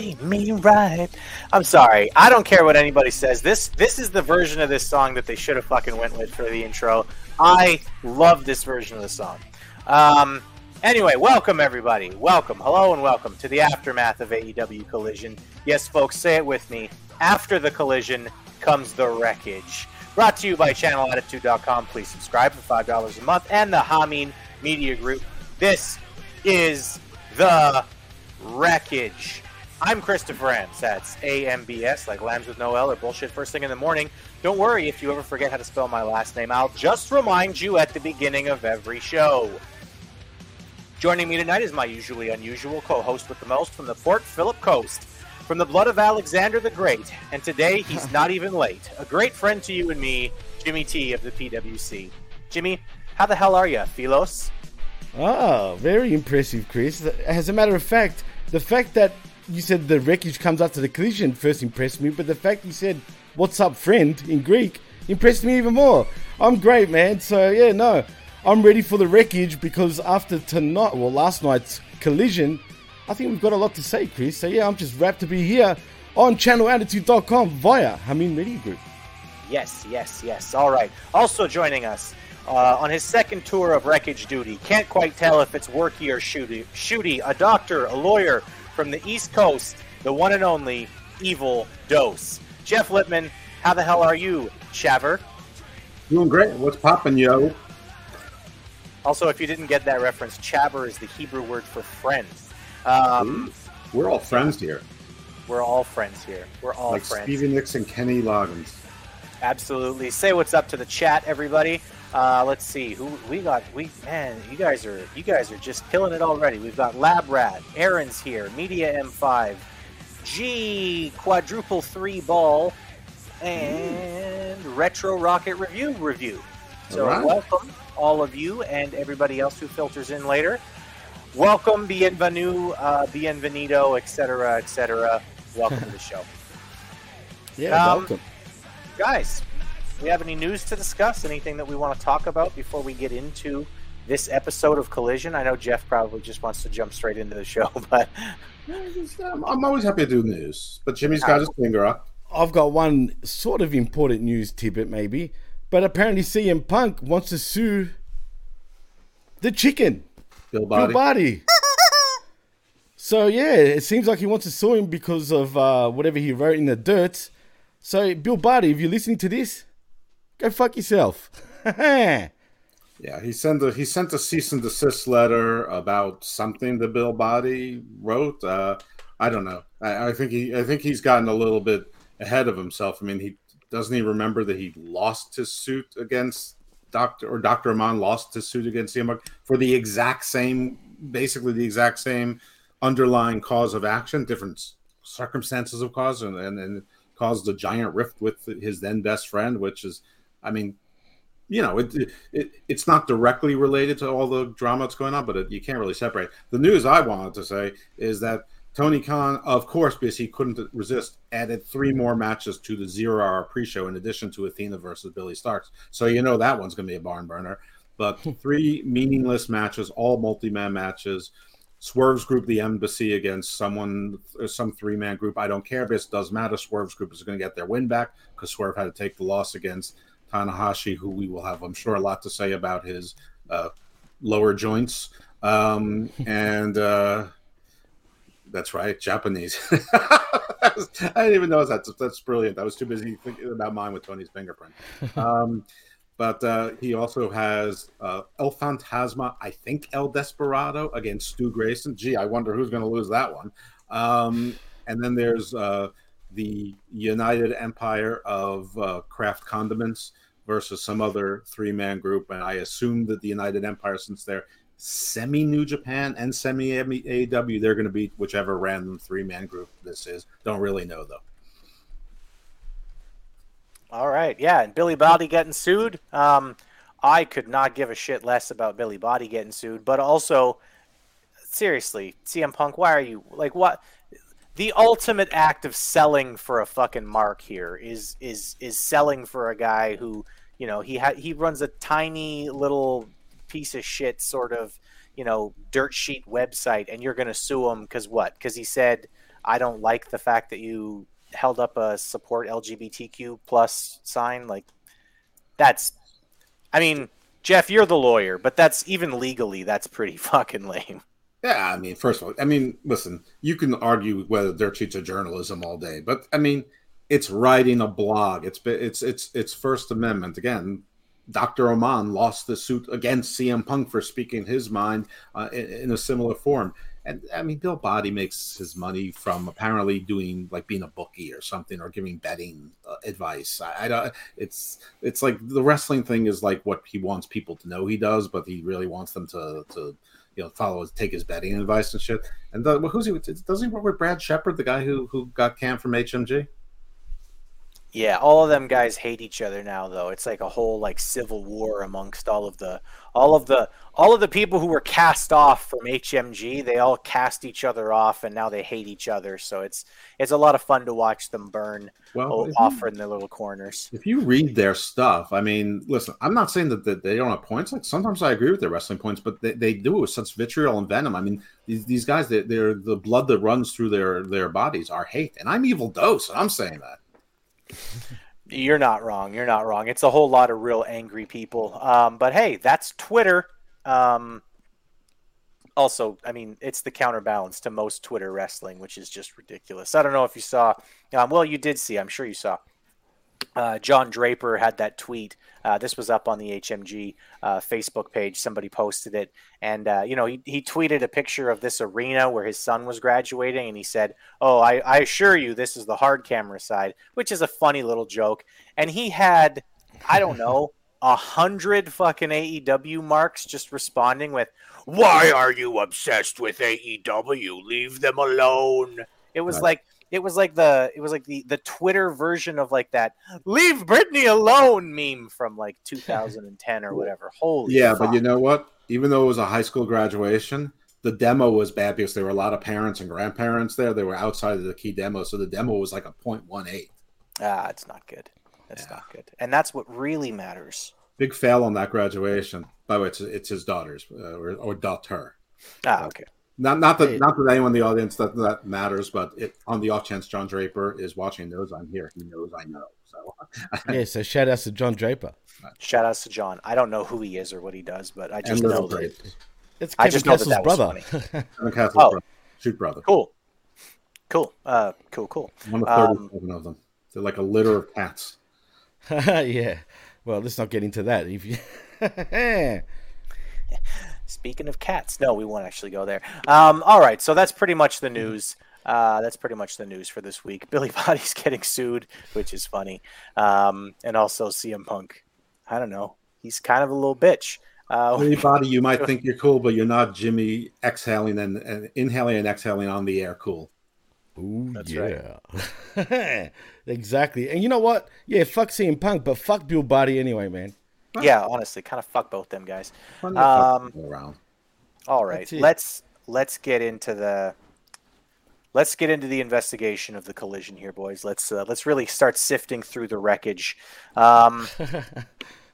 see me right. I'm sorry. I don't care what anybody says. This this is the version of this song that they should have fucking went with for the intro. I love this version of the song. Um, anyway, welcome everybody. Welcome, hello, and welcome to the aftermath of AEW Collision. Yes, folks, say it with me. After the collision comes the wreckage. Brought to you by ChanelAttitude.com. Please subscribe for five dollars a month and the Hamin Media Group. This is the wreckage. I'm Christopher Ambs. That's A-M-B-S, like lambs with no L or bullshit first thing in the morning. Don't worry if you ever forget how to spell my last name. I'll just remind you at the beginning of every show. Joining me tonight is my usually unusual co-host with the most from the Fort Phillip Coast, from the blood of Alexander the Great, and today he's not even late. A great friend to you and me, Jimmy T of the PWC. Jimmy, how the hell are you, Philos? Ah, very impressive, Chris. As a matter of fact, the fact that you said the wreckage comes after the collision first impressed me, but the fact you said "What's up, friend?" in Greek impressed me even more. I'm great, man. So yeah, no, I'm ready for the wreckage because after tonight, well, last night's collision, I think we've got a lot to say, Chris. So yeah, I'm just wrapped to be here on ChanelAttitude.com via Hamin Media Group. Yes, yes, yes. All right. Also joining us uh, on his second tour of wreckage duty. Can't quite tell if it's worky or shooty. Shooty, a doctor, a lawyer from the East Coast, the one and only Evil Dose. Jeff Lippman, how the hell are you, Chaver? Doing great. What's poppin', yo? Also, if you didn't get that reference, chaver is the Hebrew word for friend. Um, We're all friends here. we're all friends here. We're all like friends. Stevie Nicks and Kenny Loggins. Absolutely. Say what's up to the chat, everybody. Uh, let's see who we got. We man, you guys are you guys are just killing it already. We've got Lab Rat, Aaron's here, Media M5, G quadruple three ball, and Retro Rocket Review review. So All right. welcome all of you and everybody else who filters in later. Welcome, bienvenue, uh, bienvenido, etc., etc. Welcome to the show. Yeah, Um, welcome. guys, we have any news to discuss? Anything that we want to talk about before we get into this episode of Collision? I know Jeff probably just wants to jump straight into the show, but I'm, I'm always happy to do news, but Jimmy's got his finger up. I've got one sort of important news tidbit, maybe. But apparently, CM Punk wants to sue the chicken, Bill Bill Body. Barty. So yeah, it seems like he wants to sue him because of uh, whatever he wrote in the dirt. So Bill Barty, if you're listening to this, go fuck yourself. Yeah, he sent a he sent a cease and desist letter about something that Bill Body wrote. Uh, I don't know. I, I think he I think he's gotten a little bit ahead of himself. I mean, he doesn't he remember that he lost his suit against Doctor or Doctor Amann lost his suit against CM for the exact same, basically the exact same underlying cause of action, different circumstances of cause, and and, and caused a giant rift with his then best friend, which is, I mean, you know, it, it it's not directly related to all the drama that's going on, but it, you can't really separate. The news I wanted to say is that Tony Khan, of course, because he couldn't resist, added three more matches to the zero hour pre show in addition to Athena versus Billie Starkz. So you know that one's going to be a barn burner. But three meaningless matches, all multi man matches. Swerve's group, the embassy against someone, some three man group. I don't care. This does matter. Swerve's group is going to get their win back because Swerve had to take the loss against Tanahashi, who we will have, I'm sure, a lot to say about his uh, lower joints. Um, and uh, that's right, Japanese. I didn't even know that. That's brilliant. I was too busy thinking about mine with Tony's fingerprint. Um, but uh, he also has uh, El Fantasma, I think El Desperado against Stu Grayson. Gee, I wonder who's going to lose that one. Um, and then there's uh, the United Empire of uh, Craft Condiments versus some other three man group. And I assume that the United Empire, since they're semi New Japan and semi AEW, they're going to beat whichever random three man group this is. Don't really know though. all right, yeah. And Billy Body getting sued. Um, I could not give a shit less about Billy Body getting sued, but also, seriously, CM Punk, why are you like what? The ultimate act of selling for a fucking mark here is is is selling for a guy who you know he ha- he runs a tiny little piece of shit sort of you know dirt sheet website and you're going to sue him because what? Because he said i don't like the fact that you held up a support lgbtq plus sign. Like that's i mean jeff you're the lawyer but that's even legally that's pretty fucking lame Yeah, I mean, first of all, I mean, listen, you can argue whether sheets are journalism all day, but I mean, it's writing a blog. It's it's it's it's First Amendment again. Dr. Amann lost the suit against CM Punk for speaking his mind uh, in, in, a similar form. And I mean, Bill Body makes his money from apparently doing like being a bookie or something or giving betting uh, advice. I, I, don't. It's it's like the wrestling thing is like what he wants people to know he does, but he really wants them to to you know follow his take his betting advice and shit. And the, who's he? Doesn't he work with Brad Shepard, the guy who who got canned from HMG? Yeah, all of them guys hate each other now though. It's like a whole like civil war amongst all of the all of the all of the people who were cast off from HMG. They all cast each other off and now they hate each other. So it's it's a lot of fun to watch them burn well, off you, in their little corners. If you read their stuff, I mean, listen, I'm not saying that, that they don't have points. Like sometimes I agree with their wrestling points, but they, they do it with such vitriol and venom. I mean, these, these guys, they, they're the blood that runs through their their bodies are hate, and I'm evil dose, and I'm saying that. You're not wrong. You're not wrong. It's a whole lot of real angry people. Um, but hey, that's Twitter. Um, also, I mean, it's the counterbalance to most Twitter wrestling, which is just ridiculous. I don't know if you saw. Um, well, you did see. I'm sure you saw uh, John Draper had that tweet. Uh, this was up on the HMG uh, Facebook page. Somebody posted it, and uh, you know he, he tweeted a picture of this arena where his son was graduating, and he said, "Oh, I, I assure you, this is the hard camera side," which is a funny little joke. And he had, I don't know, a hundred fucking AEW marks just responding with, "Why are you obsessed with AEW? Leave them alone." It was right. like it was like the it was like the the Twitter version of like that "Leave Britney alone" meme from like 2010 or whatever. Holy yeah, fuck. but you know what? Even though it was a high school graduation, the demo was bad because there were a lot of parents and grandparents there. They were outside of the key demo, so the demo was like a .18. Ah, it's not good. That's yeah. not good, and that's what really matters. Big fail on that graduation. By the way, it's, it's his daughter's uh, or, or daughter. Ah, okay. Not not that not that anyone in the audience that that matters, but it, on the off chance John Draper is watching, knows I'm here. He knows I know. So yeah, so shout out to John Draper. Shout out to John. I don't know who he is or what he does, but I just know that it's Kevin I just Castle's know that, that brother. Kevin oh. brother. Shoot brother. Cool. Cool. Uh, cool. Cool. One of thirty-seven um, of them. They're like a litter of cats. yeah. Well, let's not get into that. If you. Speaking of cats, no, we won't actually go there. Um, all right, so that's pretty much the news. Uh, that's pretty much the news for this week. Billy Body's getting sued, which is funny, um, and also CM Punk. I don't know. He's kind of a little bitch. Uh, Billy Body, you might think you're cool, but you're not Jimmy exhaling and, and inhaling and exhaling on the air cool. Ooh, That's yeah. Right. exactly. And you know what? Yeah, fuck CM Punk, but fuck Bill Body anyway, man. Yeah, honestly, kind of fuck both them guys. Um, around. All right, let's let's get into the let's get into the investigation of the collision here, boys. Let's uh, let's really start sifting through the wreckage. Um,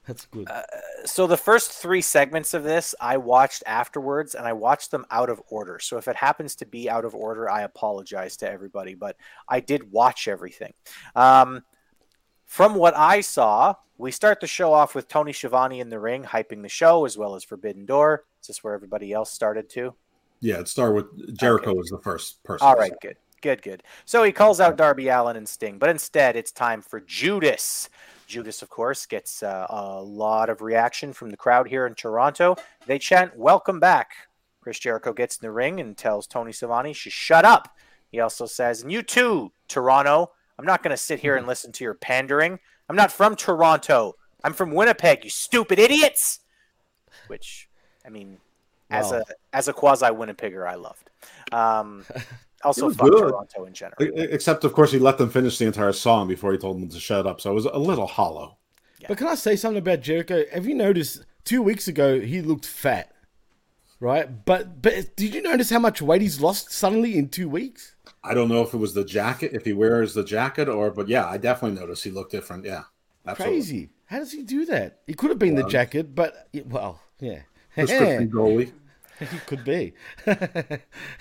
That's good. Uh, so the first three segments of this I watched afterwards, and I watched them out of order. So if it happens to be out of order, I apologize to everybody, but I did watch everything. Um, from what I saw, we start the show off with Tony Schiavone in the ring, hyping the show as well as Forbidden Door. Is this where everybody else started too? Yeah, it started with Jericho okay. was the first person. All right, good, good, good. So he calls out Darby Allin and Sting, but instead it's time for Judas. Judas, of course, gets uh, a lot of reaction from the crowd here in Toronto. They chant, Welcome back. Chris Jericho gets in the ring and tells Tony to shut up. He also says, And you too, Toronto. I'm not going to sit here and hmm. listen to your pandering. I'm not from Toronto. I'm from Winnipeg, you stupid idiots. Which, I mean, as a as a quasi Winnipegger, I loved. Um, also, fuck good. Toronto in general. Except, of course, he let them finish the entire song before he told them to shut up. So it was a little hollow. Yeah. But can I say something about Jericho? Have you noticed two weeks ago he looked fat, right? But but did you notice how much weight he's lost suddenly in two weeks? I don't know if it was the jacket, if he wears the jacket, or but yeah, I definitely noticed he looked different. Yeah, absolutely. crazy. How does he do that? He could have been the jacket, but well, yeah. prescription goalie. It could be.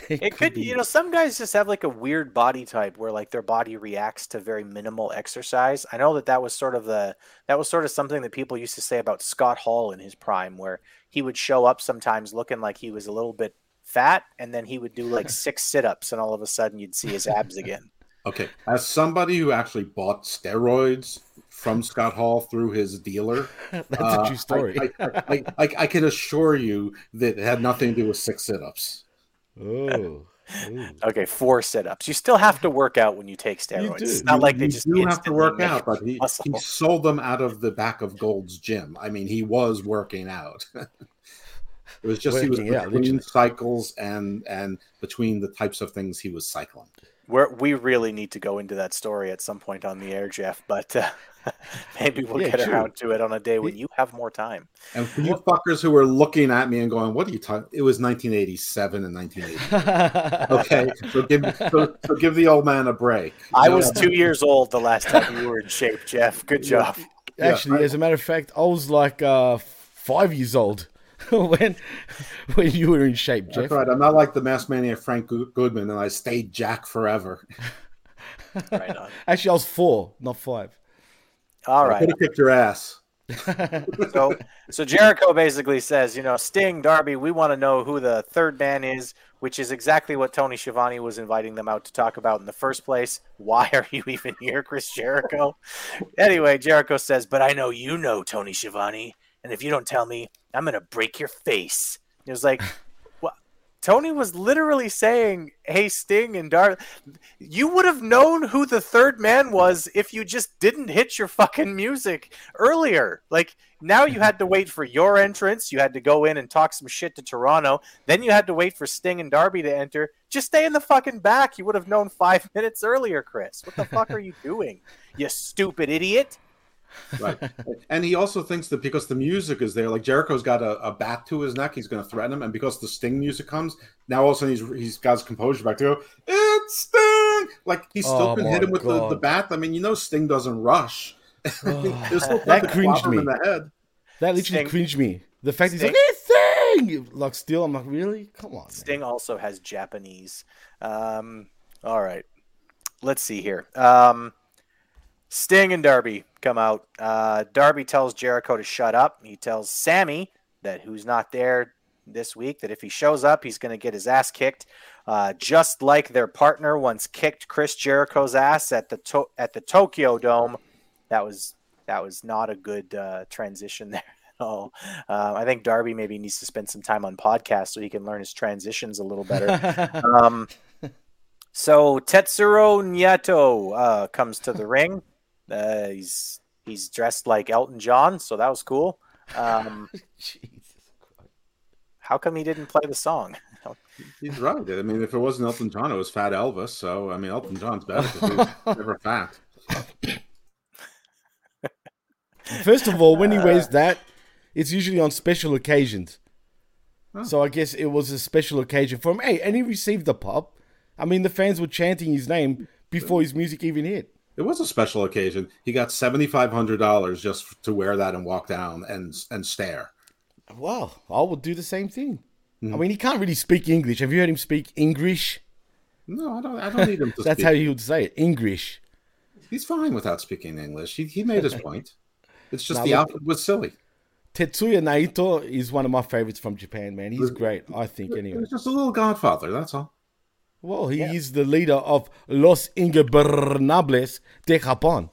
It could, be. you know, some guys just have like a weird body type where like their body reacts to very minimal exercise. I know that that was sort of the that was sort of something that people used to say about Scott Hall in his prime, where he would show up sometimes looking like he was a little bit fat, and then he would do like six sit ups, and all of a sudden you'd see his abs again. Okay, as somebody who actually bought steroids from Scott Hall through his dealer, That's uh, a true story. I, I, I, I, I can assure you that it had nothing to do with six sit-ups. oh. Ooh. Okay, four sit ups. You still have to work out when you take steroids. do. It's not like they you just do have to work out, but he, he sold them out of the back of Gold's gym. I mean, he was working out. it was just he was Working out, between literally. cycles and and between the types of things he was cycling. We're, we really need to go into that story at some point on the air, Jeff, but uh, maybe we'll Yeah, get true. around to it on a day when you have more time. And for you fuckers who were looking at me and going, "What are you talking?" It was 1987 and 1980. Okay, so give so, so give the old man a break. I was two years old the last time you were in shape, Jeff. Good job. Actually, I- as a matter of fact, I was like uh, five years old when when you were in shape, Jeff. That's right. I'm not like the mass mania Frank Goodman, and I stayed Jack forever. Right on. Actually, I was four, not five. All I could have kicked your ass. So, so Jericho basically says, you know, Sting, Darby, we want to know who the third man is, which is exactly what Tony Schiavone was inviting them out to talk about in the first place. Why are you even here, Chris Jericho? anyway, Jericho says, but I know you know Tony Schiavone, and if you don't tell me, I'm gonna break your face. It was like, what? Tony was literally saying, "Hey, Sting and Darby, you would have known who the third man was if you just didn't hit your fucking music earlier. Like now you had to wait for your entrance. You had to go in and talk some shit to Toronto. Then you had to wait for Sting and Darby to enter. Just stay in the fucking back. You would have known five minutes earlier, Chris. What the fuck are you doing? You stupid idiot. Right. and he also thinks that because the music is there, like Jericho's got a, a bat to his neck, he's going to threaten him. And because the Sting music comes, now all of a sudden he's, he's got his composure back to go, it's Sting! Like he's still Oh can my hit him with the, God. the bat. I mean, you know, Sting doesn't rush. There's still That nothing cringed me. in the head. That literally Sting- cringed me. The fact he's Sting- like, it's thing! Like, still, I'm like, really? Come on. man. Sting also has Japanese. Um, all right. Let's see here. Um, Sting and Darby come out. Uh, Darby tells Jericho to shut up. He tells Sammy that who's not there this week that if he shows up, he's going to get his ass kicked, uh, just like their partner once kicked Chris Jericho's ass at the to- at the Tokyo Dome. That was that was not a good uh, transition there at all. Uh, I think Darby maybe needs to spend some time on podcasts so he can learn his transitions a little better. um, so Tetsuya Naito uh, comes to the ring. Uh, he's he's dressed like Elton John, so that was cool. Um, Jesus Christ. how come he didn't play the song? He's right. I mean, if it wasn't Elton John, it was Fat Elvis. So, I mean, Elton John's better because he was never fat. First of all, when he wears that, it's usually on special occasions. So I guess it was a special occasion for him. Hey, and he received the pop. I mean, the fans were chanting his name before his music even hit. It was a special occasion. He got seventy five hundred dollars just to wear that and walk down and and stare. Well, I would do the same thing. I mm. mean, he can't really speak English. Have you heard him speak English? No, I don't. I don't need him to. That's speak. how he would say it. English. He's fine without speaking English. He, he made his point. It's just Now the outfit was silly. Tetsuya Naito is one of my favorites from Japan, man. He's great, I think, anyway. was just a little Godfather. That's all. Well, he is the leader of Los Ingobernables de Japón.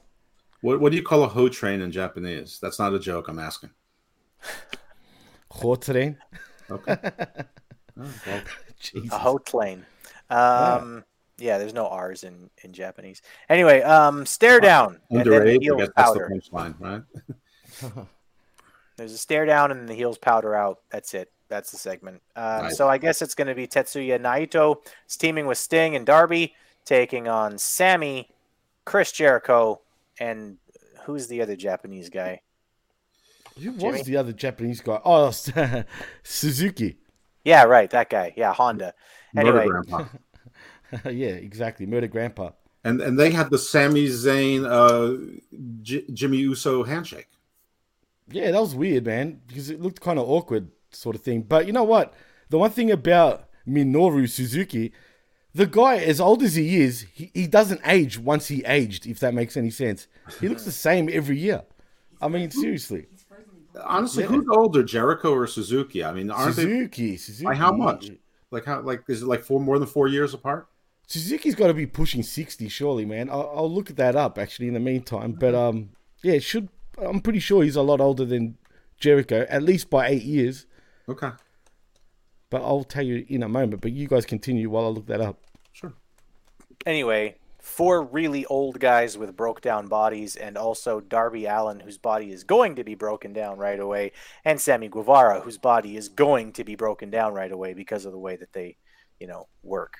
What What do you call a hoe train in Japanese? That's not a joke. I'm asking. ho train. Okay. Oh, well, Jesus. A hot train. Um, yeah, there's no R's in, in Japanese. Anyway, um, stare down. and then the underage. I heels guess that's the punchline, right? There's a stare down and the heels powder out. That's it. That's the segment. Um, Nice. So I guess it's going to be Tetsuya Naito is teaming with Sting and Darby, taking on Sammy, Chris Jericho, and who's the other Japanese guy? Who was Jimmy? the other Japanese guy? Oh, Suzuki. Yeah, right, that guy. Yeah, Honda. Murder Grandpa. yeah, exactly. Murder Grandpa. And and they had the Sami Zayn, uh, J- Jimmy Uso handshake. Yeah, that was weird, man, because it looked kind of awkward sort of thing. But you know what? The one thing about Minoru Suzuki, the guy, as old as he is, he, he doesn't age once he aged, if that makes any sense. He looks the same every year. I mean, seriously. Honestly, who's older, Jericho or Suzuki? I mean, aren't Suzuki, they Suzuki. by how much? Like how? Like is it like four more than four years apart? Suzuki's got to be pushing sixty, surely, man. I'll, I'll look that up actually in the meantime. But um, yeah, should I'm pretty sure he's a lot older than Jericho, at least by eight years. Okay. But I'll tell you in a moment. But you guys continue while I look that up. Sure. Anyway, four really old guys with broke down bodies, and also Darby Allin, whose body is going to be broken down right away, and Sammy Guevara, whose body is going to be broken down right away because of the way that they, you know, work.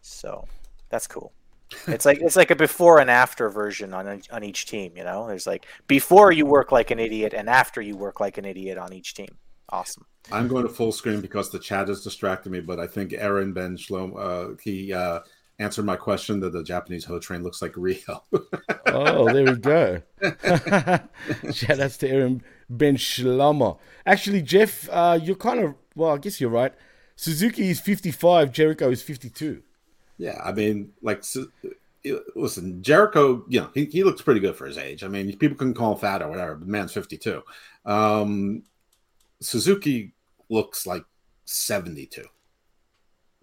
So that's cool. It's like it's like a before and after version on on each team. You know, there's like before you work like an idiot and after you work like an idiot on each team. Awesome. I'm going to full screen because the chat has distracted me, but I think Aaron Ben Shlom uh, he uh, answered my question that the Japanese Ho train looks like Rio. oh, there we go. Shout outs to Aaron Ben Shlomo. Actually, Jeff, uh, you're kind of well. I guess you're right. Suzuki is 55. Jericho is 52. Yeah, I mean, like, listen, Jericho, you know, he, he looks pretty good for his age. I mean, people can call him fat or whatever, but man's 52. Um, Suzuki looks like 72.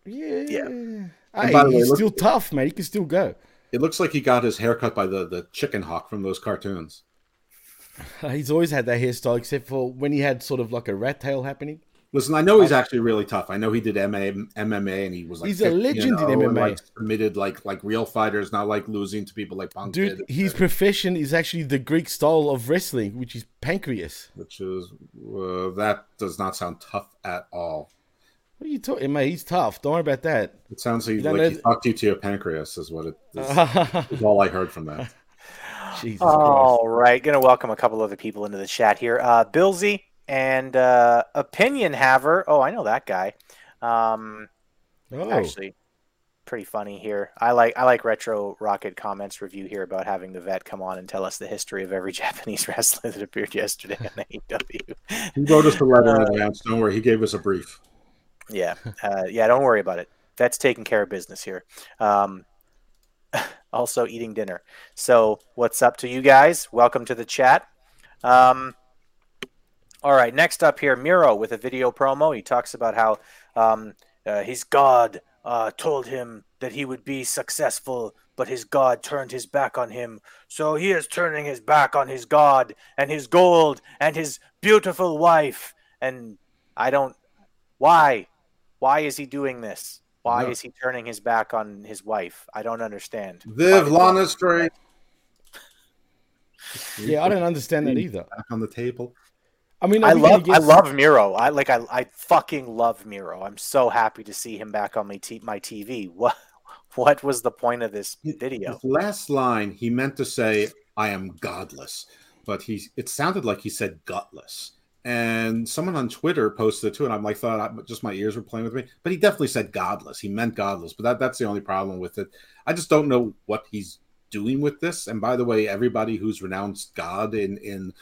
Yeah. Yeah. Hey, by the way, he's still tough, man. He can still go. It looks like he got his hair cut by the, the chicken hawk from those cartoons. He's always had that hairstyle, except for when he had sort of like a rat tail happening. Listen, I know he's actually really tough. I know he did MMA, MMA and he was like he's a legend you know, in MMA. Like submitted like like real fighters, not like losing to people like Punk. Dude, his profession is actually the Greek style of wrestling, which is pancreas. Which is uh, that does not sound tough at all. What are you talking, mate? He's tough. Don't worry about that. It sounds like, like he talked you to your pancreas, is what it is, is all I heard from that. Jesus all Christ. right, gonna welcome a couple other people into the chat here. Uh, Billsy, and uh, opinion haver. Oh, I know that guy. Um, oh. Actually, pretty funny here. I like I like retro rocket comments review here about having the vet come on and tell us the history of every Japanese wrestler that appeared yesterday on AEW. He wrote us a letter in uh, advance. Don't worry, he gave us a brief. Yeah, uh, yeah. Don't worry about it. That's taking care of business here. Um, also eating dinner. So, what's up to you guys? Welcome to the chat. Um, all right, next up here, Miro with a video promo. He talks about how um, uh, his God uh, told him that he would be successful, but his God turned his back on him. So he is turning his back on his God and his gold and his beautiful wife. And I don't. Why? Why is he doing this? Why no. is he turning his back on his wife? I don't understand. Viv Lana Straight. Yeah, I don't understand that either. Back on the table. I mean, I love I love Miro. I like I I fucking love Miro. I'm so happy to see him back on my t- my TV. What what was the point of this video? His last line, he meant to say, "I am godless," but he it sounded like he said "gutless." And someone on Twitter posted it too, and I'm like, thought I, just my ears were playing with me. But he definitely said "godless." He meant "godless," but that that's the only problem with it. I just don't know what he's doing with this. And by the way, everybody who's renounced God in in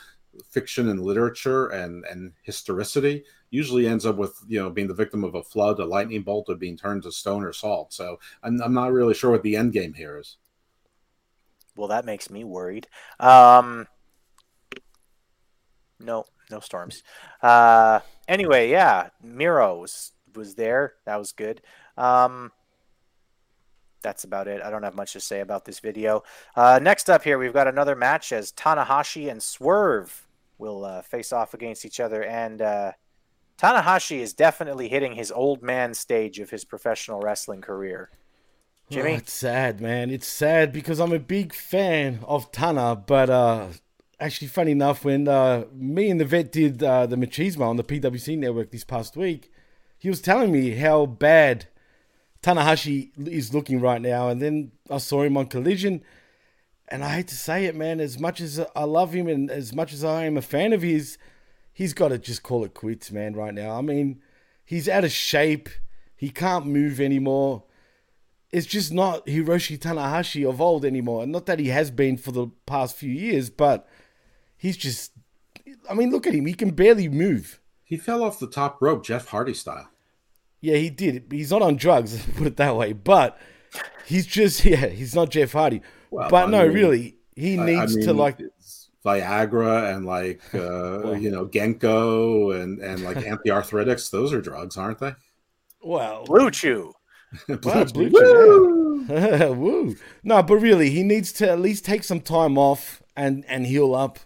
fiction and literature and and historicity usually ends up with you know being the victim of a flood, a lightning bolt, or being turned to stone or salt. So I'm, I'm not really sure what the end game here is. Well, that makes me worried. Um, no, no storms. Uh, anyway, yeah, Miro was was there. That was good. Um, that's about it. I don't have much to say about this video. Uh, next up here, we've got another match as Tanahashi and Swerve will uh, face off against each other. And uh, Tanahashi is definitely hitting his old man stage of his professional wrestling career. Jimmy, oh, it's sad, man. It's sad because I'm a big fan of Tana, but uh, actually, funny enough, when uh, me and the vet did uh, the Machismo on the PWC network this past week, he was telling me how bad Tanahashi is looking right now, and then I saw him on Collision and I hate to say it, man, as much as I love him and as much as I am a fan of his, he's got to just call it quits, man, right now. I mean, he's out of shape. He can't move anymore. It's just not Hiroshi Tanahashi of old anymore. And not that he has been for the past few years, but he's just. I mean, look at him. He can barely move. He fell off the top rope, Jeff Hardy style. Yeah, he did. He's not on drugs, put it that way. But he's just yeah, he's not Jeff Hardy. Well, but I no, mean, really, he I- I needs to like. Viagra and like uh, you know Genko and and like anti-arthritics. Those are drugs, aren't they? Well, Blue Chew. Wow, Blue Woo! Chew, yeah. Woo. No, but really, he needs to at least take some time off and and heal up,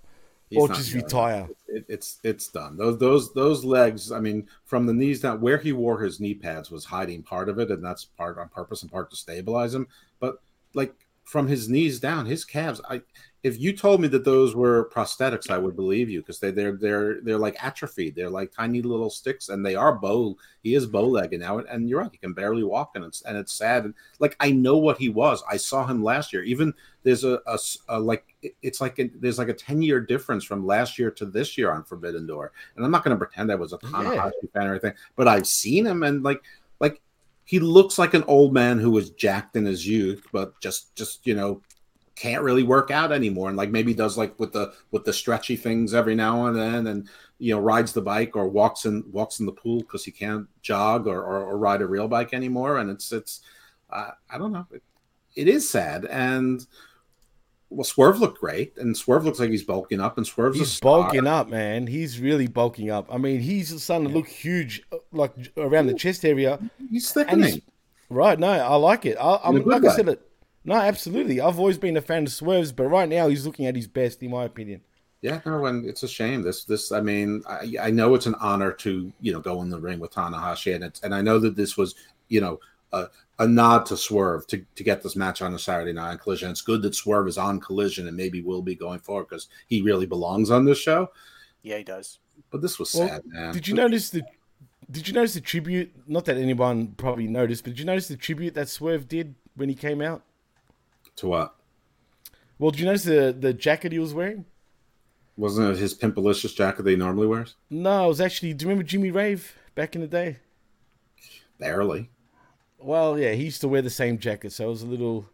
He's or just young. retire. It, it's it's done. Those those those legs. I mean, from the knees down, where he wore his knee pads was hiding part of it, and that's part on purpose and part to stabilize him. But like from his knees down, his calves. I if you told me that those were prosthetics, I would believe you because they they're they're they're like atrophied. They're like tiny little sticks, and they are bow. He is bow legged now, and you're right. He can barely walk, and it's and it's sad. And like I know what he was. I saw him last year. Even there's a a like it's like a, there's like a 10 year difference from last year to this year on Forbidden Door. And I'm not going to pretend I was a Tanahashi fan or anything, but I've seen him and like like he looks like an old man who was jacked in his youth, but just just you know can't really work out anymore. And like maybe does like with the with the stretchy things every now and then and you know rides the bike or walks in walks in the pool because he can't jog or, or, or ride a real bike anymore. And it's it's uh, i don't know. It, it is sad. And well swerve looked great and swerve looks like he's bulking up and swerve's He's bulking up, man. He's really bulking up. I mean, he's starting to look huge, uh, like around the chest area. he's thickening he's right. No, I like it. I, I'm In a like I said it. No, absolutely. I've always been a fan of Swerves, but right now he's looking at his best, in my opinion. Yeah, no, and it's a shame. This, this, I mean, I, I know it's an honor to you know go in the ring with Tanahashi, and it's, and I know that this was you know a, a nod to Swerve to, to get this match on a Saturday night on Collision. It's good that Swerve is on Collision and maybe will be going forward because he really belongs on this show. Yeah, he does. But this was Well, sad, man. Did you notice the? Did you notice the tribute? Not that anyone probably noticed, but did you notice the tribute that Swerve did when he came out? to what? Well, did you notice the the jacket he was wearing? Wasn't it his pimpalicious jacket that he normally wears? No, it was actually. Do you remember Jimmy Rave back in the day? Barely. Well, yeah, he used to wear the same jacket, so it was a little,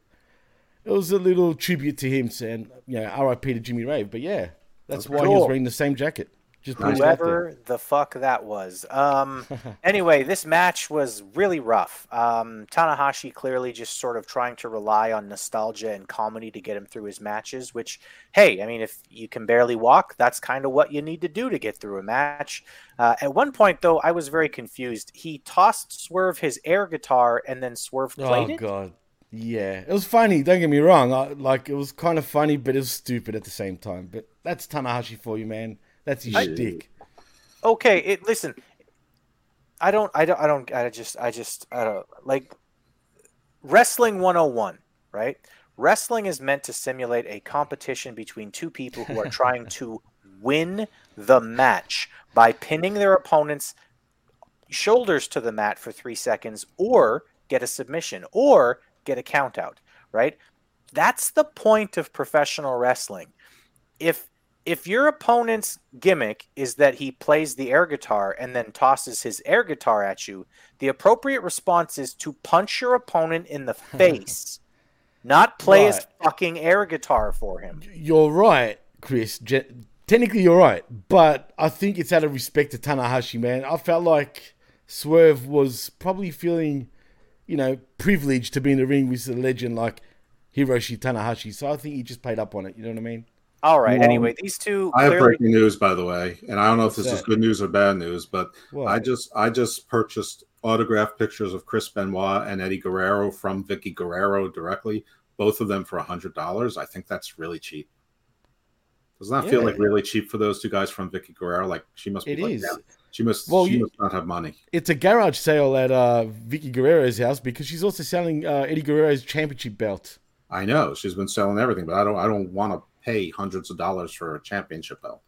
it was a little tribute to him, saying, you know, R.I.P. to Jimmy Rave. But yeah, that's why he was wearing the same jacket. Just putting it out there. Whoever the fuck that was. Um, anyway, this match was really rough. Um, Tanahashi clearly just sort of trying to rely on nostalgia and comedy to get him through his matches, which, hey, I mean, if you can barely walk, that's kind of what you need to do to get through a match. Uh, at one point, though, I was very confused. He tossed Swerve his air guitar and then Swerve played Oh it. god, yeah, it was funny. Don't get me wrong. I, like it was kind of funny, but it was stupid at the same time. But that's Tanahashi for you, man. That's his shtick. okay it listen. I don't i don't i don't i just i just i don't like wrestling 101 right? Wrestling is meant to simulate a competition between two people who are trying to win the match by pinning their opponent's shoulders to the mat for three seconds or get a submission or get a count out right? That's the point of professional wrestling. If if your opponent's gimmick is that he plays the air guitar and then tosses his air guitar at you, the appropriate response is to punch your opponent in the face, not play his fucking air guitar for him. You're right, Chris. Je- technically, you're right, but I think it's out of respect to Tanahashi, man. I felt like Swerve was probably feeling, you know, privileged to be in the ring with a legend like Hiroshi Tanahashi. So I think he just played up on it. You know what I mean? All right. Anyway, these two I have breaking news, by the way, and I don't know if this is good news or bad news, but What? I just I just purchased autographed pictures of Chris Benoit and Eddie Guerrero from Vickie Guerrero directly, both of them for a hundred dollars. I think that's really cheap. Doesn't that feel like really cheap for those two guys from Vickie Guerrero? Like she must be It like, is. yeah, she must Well, she you- must not have money. It's a garage sale at uh, Vickie Guerrero's house because she's also selling uh, Eddie Guerrero's championship belt. I know she's been selling everything, but I don't I don't want to pay hundreds of dollars for a championship belt.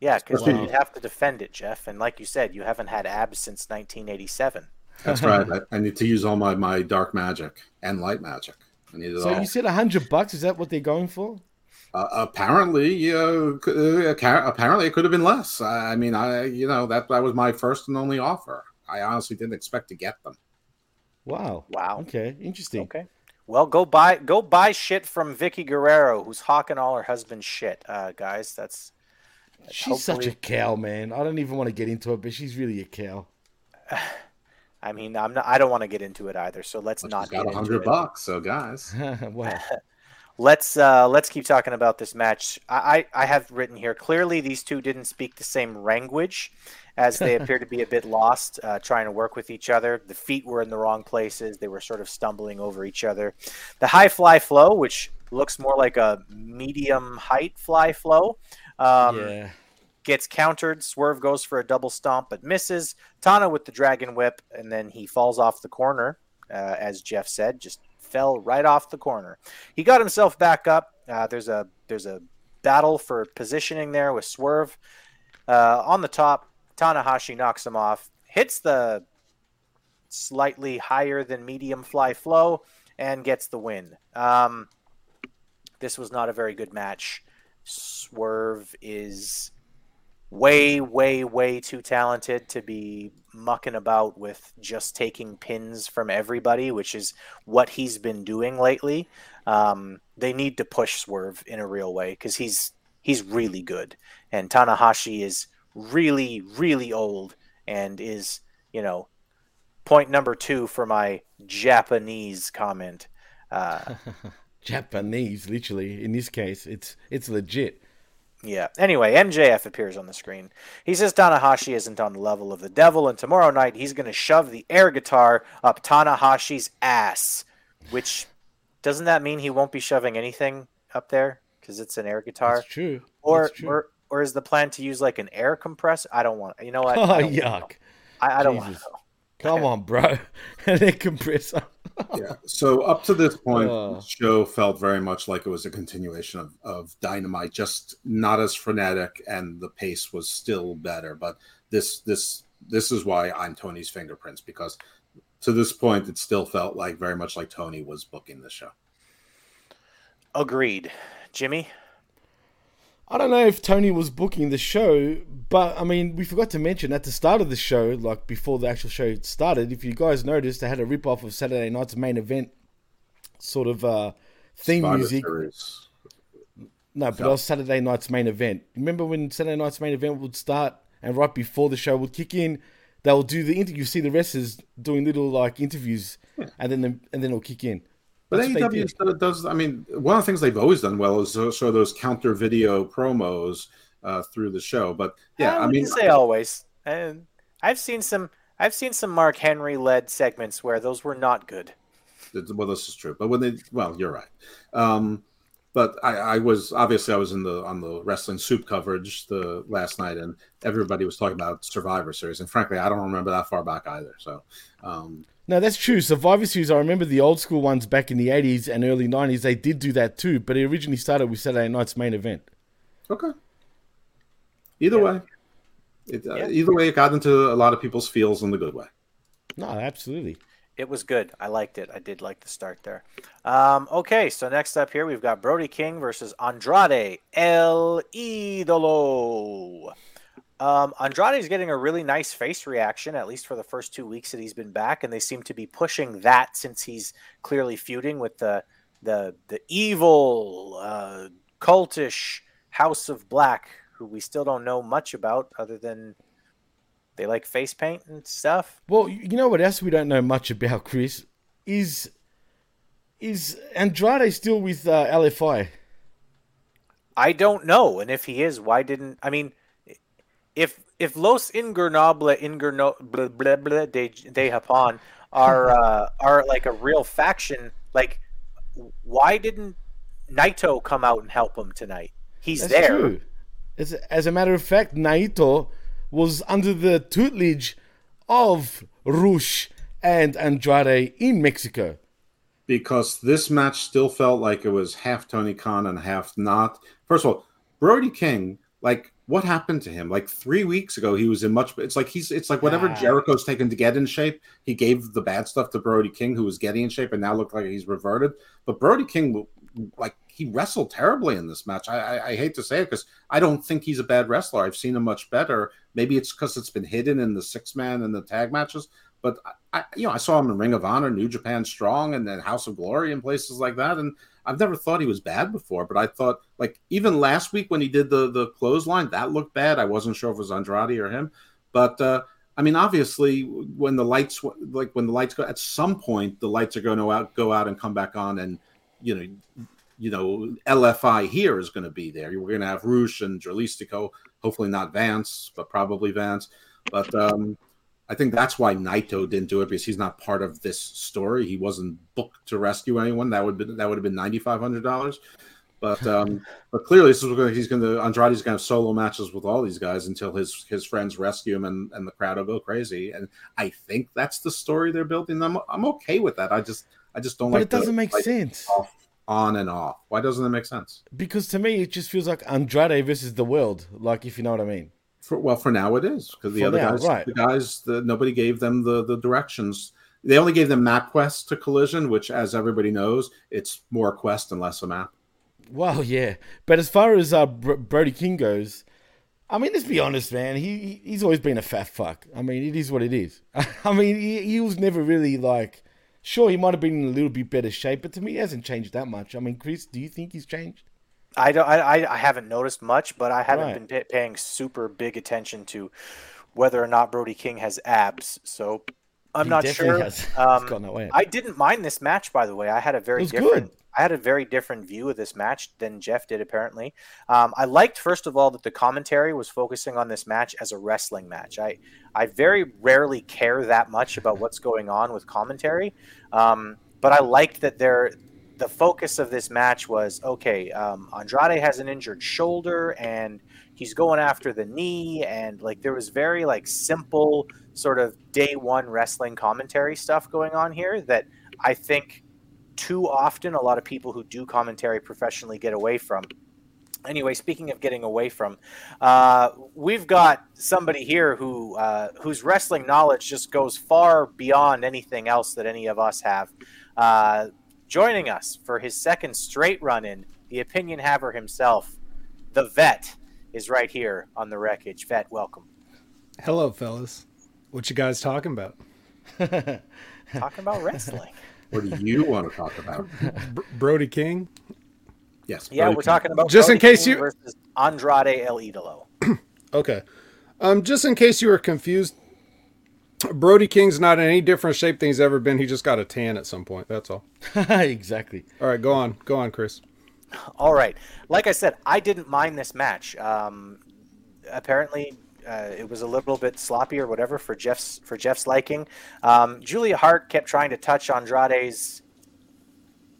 Yeah, because Wow. you'd have to defend it, Jeff. And like you said, you haven't had abs since 1987. That's right. I, I need to use all my my dark magic and light magic. I need it So all. you said a hundred bucks? Is that what they're going for? Uh, apparently, uh, c- uh, apparently it could have been less. I I mean, I you know that that was my first and only offer. I honestly didn't expect to get them. Wow. Wow. Okay. Interesting. Okay. Well, go buy go buy shit from Vickie Guerrero, who's hawking all her husband's shit, uh, guys. That's She's such a cow, man. I don't even want to get into it, but she's really a cow. I mean, I'm not. I don't want to get into it either. So let's not. Got a hundred bucks, so guys. well, let's uh, let's keep talking about this match. I, I have written here clearly these two didn't speak the same language, as they appear to be a bit lost uh, trying to work with each other. The feet were in the wrong places. They were sort of stumbling over each other. The high fly flow, which looks more like a medium height fly flow. Um, yeah. Gets countered. Swerve goes for a double stomp, but misses. Tana with the dragon whip, and then he falls off the corner, uh, as Jeff said, just fell right off the corner. He got himself back up. Uh, there's a there's a battle for positioning there with Swerve uh, on the top. Tanahashi knocks him off, hits the slightly higher than medium fly flow, and gets the win. Um, this was not a very good match. Swerve is way, way, way too talented to be mucking about with just taking pins from everybody, which is what he's been doing lately. Um, they need to push Swerve in a real way because he's he's really good, and Tanahashi is really, really old and is you know point number two for my Japanese comment. Uh, Japanese, literally. In this case, it's it's legit. Yeah. Anyway, MJF appears on the screen. He says Tanahashi isn't on the level of the devil, and tomorrow night he's going to shove the air guitar up Tanahashi's ass. Which doesn't that mean he won't be shoving anything up there because it's an air guitar? That's true. Or That's true. or or is the plan to use like an air compressor? I don't want. You know what? Oh I yuck! I, I don't want. Come on, bro. An air compressor. Yeah. So up to this point, Oh. the show felt very much like it was a continuation of, of Dynamite, just not as frenetic, and the pace was still better. But this this this is why I'm Tony's fingerprints because to this point, it still felt like very much like Tony was booking the show. Agreed, Jimmy. I don't know if Tony was booking the show, but I mean, we forgot to mention at the start of the show, like before the actual show started, if you guys noticed, they had a rip off of Saturday night's main event sort of uh, theme Survivor music. Series. No, but Yeah. that was Saturday night's main event. Remember when Saturday night's main event would start and right before the show would kick in, they'll do the interview. You see the wrestlers doing little like interviews, and then the, and then it'll kick in. But AEW does-. I mean, one of the things they've always done well is show those counter video promos uh, through the show. But yeah, I, I mean, say always. And I've seen some. I've seen some Mark Henry led segments where those were not good. Well, this is true, but when they well, you're right. Um, but I, I was obviously I was in the on the wrestling soup coverage the last night, and everybody was talking about Survivor Series, and frankly, I don't remember that far back either. So, um, No, that's true. Survivor Series, I remember the old school ones back in the 80s and early 90s, they did do that too, but it originally started with Saturday night's main event. okay. Either Yeah. way, it, uh, Yeah. either way, it got into a lot of people's feels in the good way. No, absolutely. It was good. I liked it. I did like the start there. Um, okay, so next up here we've got Brody King versus Andrade El Idolo. Um, Andrade is getting a really nice face reaction, at least for the first two weeks that he's been back, and they seem to be pushing that since he's clearly feuding with the the the evil, uh, cultish House of Black, who we still don't know much about other than they like face paint and stuff. Well, you know what else we don't know much about, Chris? Is is Andrade still with uh, LFI? I don't know, and if he is, why didn't I mean? If if Los Ingernable Ingerno blah, blah, blah, de, de Japón are uh, are like a real faction, like why didn't Naito come out and help him tonight? He's That's there. true. As, as a matter of fact, Naito was under the tutelage of Rush and Andrade in Mexico. because this match still felt like it was half Tony Khan and half not. First of all, Brody King, like what happened to him? Like three weeks ago, he was in much. It's like he's. It's like whatever Ah. Jericho's taken to get in shape. He gave the bad stuff to Brody King, who was getting in shape, and now looked like he's reverted. But Brody King, like he wrestled terribly in this match. I, I, I hate to say it because I don't think he's a bad wrestler. I've seen him much better. Maybe it's because it's been hidden in the six man and the tag matches. But I, you know, I saw him in Ring of Honor, New Japan Strong, and then House of Glory and places like that. And I've never thought he was bad before, but I thought like even last week when he did the the clothesline, that looked bad. I wasn't sure if it was Andrade or him, but uh, I mean, obviously, when the lights like when the lights go at some point, the lights are going to out, go out and come back on, and you know, you know, LFI here is going to be there. We're going to have Rush and Dralistico, hopefully not Vance, but probably Vance. But um, I think that's why Naito didn't do it because he's not part of this story. He wasn't booked to rescue anyone. That would be, that would have been ninety five hundred dollars. But um, but clearly, this is gonna, he's going to Andrade's going to have solo matches with all these guys until his his friends rescue him and, and the crowd will go crazy. And I think that's the story they're building. I'm I'm okay with that. I just I just don't but like. it doesn't the, make like, sense. Off, on and off. Why doesn't it make sense? Because to me, it just feels like Andrade versus the world. Like if you know what I mean. For, well, for now it is because the For other now, guys, right. the guys, the, nobody gave them the the directions. They only gave them map quests to Collision, which, as everybody knows, it's more a quest and less a map. Well, yeah, but as far as uh, Br- Brody King goes, I mean, let's be honest, man. He he- he's always been a fat fuck. I mean, it is what it is. I mean, he, he was never really like. Sure, he might have been in a little bit better shape, but to me, he hasn't changed that much. I mean, Chris, do you think he's changed? I don't. I, I- haven't noticed much, but I haven't Right. been pa- paying super big attention to whether or not Brody King has abs. So I'm He not sure. has. Um, got no end. I didn't mind this match, by the way. I had a very different. good. I had a very different view of this match than Jeff did. Apparently, um, I liked first of all that the commentary was focusing on this match as a wrestling match. I I very rarely care that much about what's going on with commentary, um, but I liked that there. The focus of this match was okay. Um, Andrade has an injured shoulder, and he's going after the knee, and like there was very like simple sort of day one wrestling commentary stuff going on here that I think too often a lot of people who do commentary professionally get away from. Anyway, speaking of getting away from, uh, we've got somebody here who uh, whose wrestling knowledge just goes far beyond anything else that any of us have. Uh, joining us for his second straight run in, the opinion haver himself, the vet, is right here on the wreckage. Vet, welcome. Hello, fellas. What you guys talking about? Talking about wrestling. What do you want to talk about? Br- Brody King? Yes. Yeah, we're King. talking about Just in case King you- versus Andrade El Idolo. Okay. Um, just in case you were confused, Brody King's not in any different shape than he's ever been. He just got a tan at some point. That's all. exactly. All right, go on. Go on, Chris. All right. Like I said, I didn't mind this match. Um, apparently, uh, it was a little bit sloppy or whatever for Jeff's for Jeff's liking. Um, Julia Hart kept trying to touch Andrade's